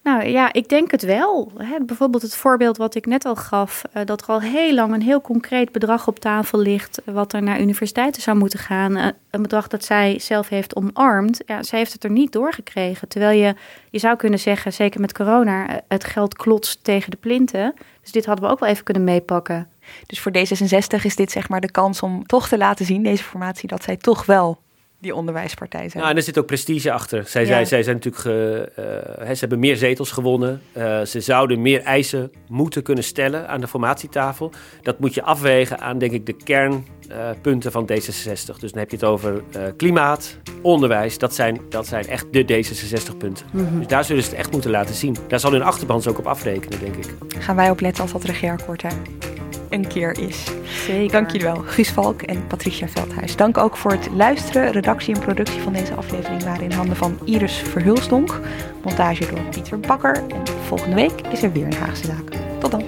Nou ja, ik denk het wel. Bijvoorbeeld het voorbeeld wat ik net al gaf, eh, dat er al heel lang een heel concreet bedrag op tafel ligt, eh, wat er naar universiteiten zou moeten gaan. Eh, een bedrag dat zij zelf heeft omarmd. Ja, zij heeft het er niet doorgekregen. Terwijl je, je zou kunnen zeggen, zeker met corona, het geld klotst tegen de plinten. Dus dit hadden we ook wel even kunnen meepakken. Dus voor D66 is dit zeg maar de kans om toch te laten zien, deze formatie, dat zij toch wel die onderwijspartij zijn. Nou, en er zit ook prestige achter. Zij, Ja. zij, zij zijn natuurlijk, ge- eh, hè, ze hebben meer zetels gewonnen. Eh, ze zouden meer eisen moeten kunnen stellen aan de formatietafel. Dat moet je afwegen aan, denk ik, de kernpunten van D66. Dus dan heb je het over eh, klimaat, onderwijs. Dat zijn, dat zijn echt de D66-punten. Mhm. Dus daar zullen ze het echt moeten laten zien. Daar zal hun achterban ze ook op afrekenen, denk ik. Gaan wij op letten als dat regeerakkoord er een keer is. Zeker. Dank jullie wel, Guus Valk en Patricia Veldhuis. Dank ook voor het luisteren. Redactie en productie van deze aflevering waren in handen van Iris Verhulsdonk. Montage door Pieter Bakker. En volgende week is er weer een Haagse Zaak. Tot dan.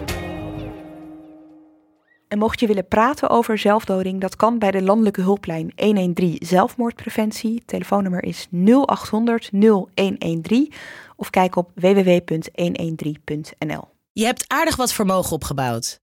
En mocht je willen praten over zelfdoding, dat kan bij de landelijke hulplijn 113 zelfmoordpreventie. Telefoonnummer is 0800 0113 of kijk op www.113.nl. Je hebt aardig wat vermogen opgebouwd.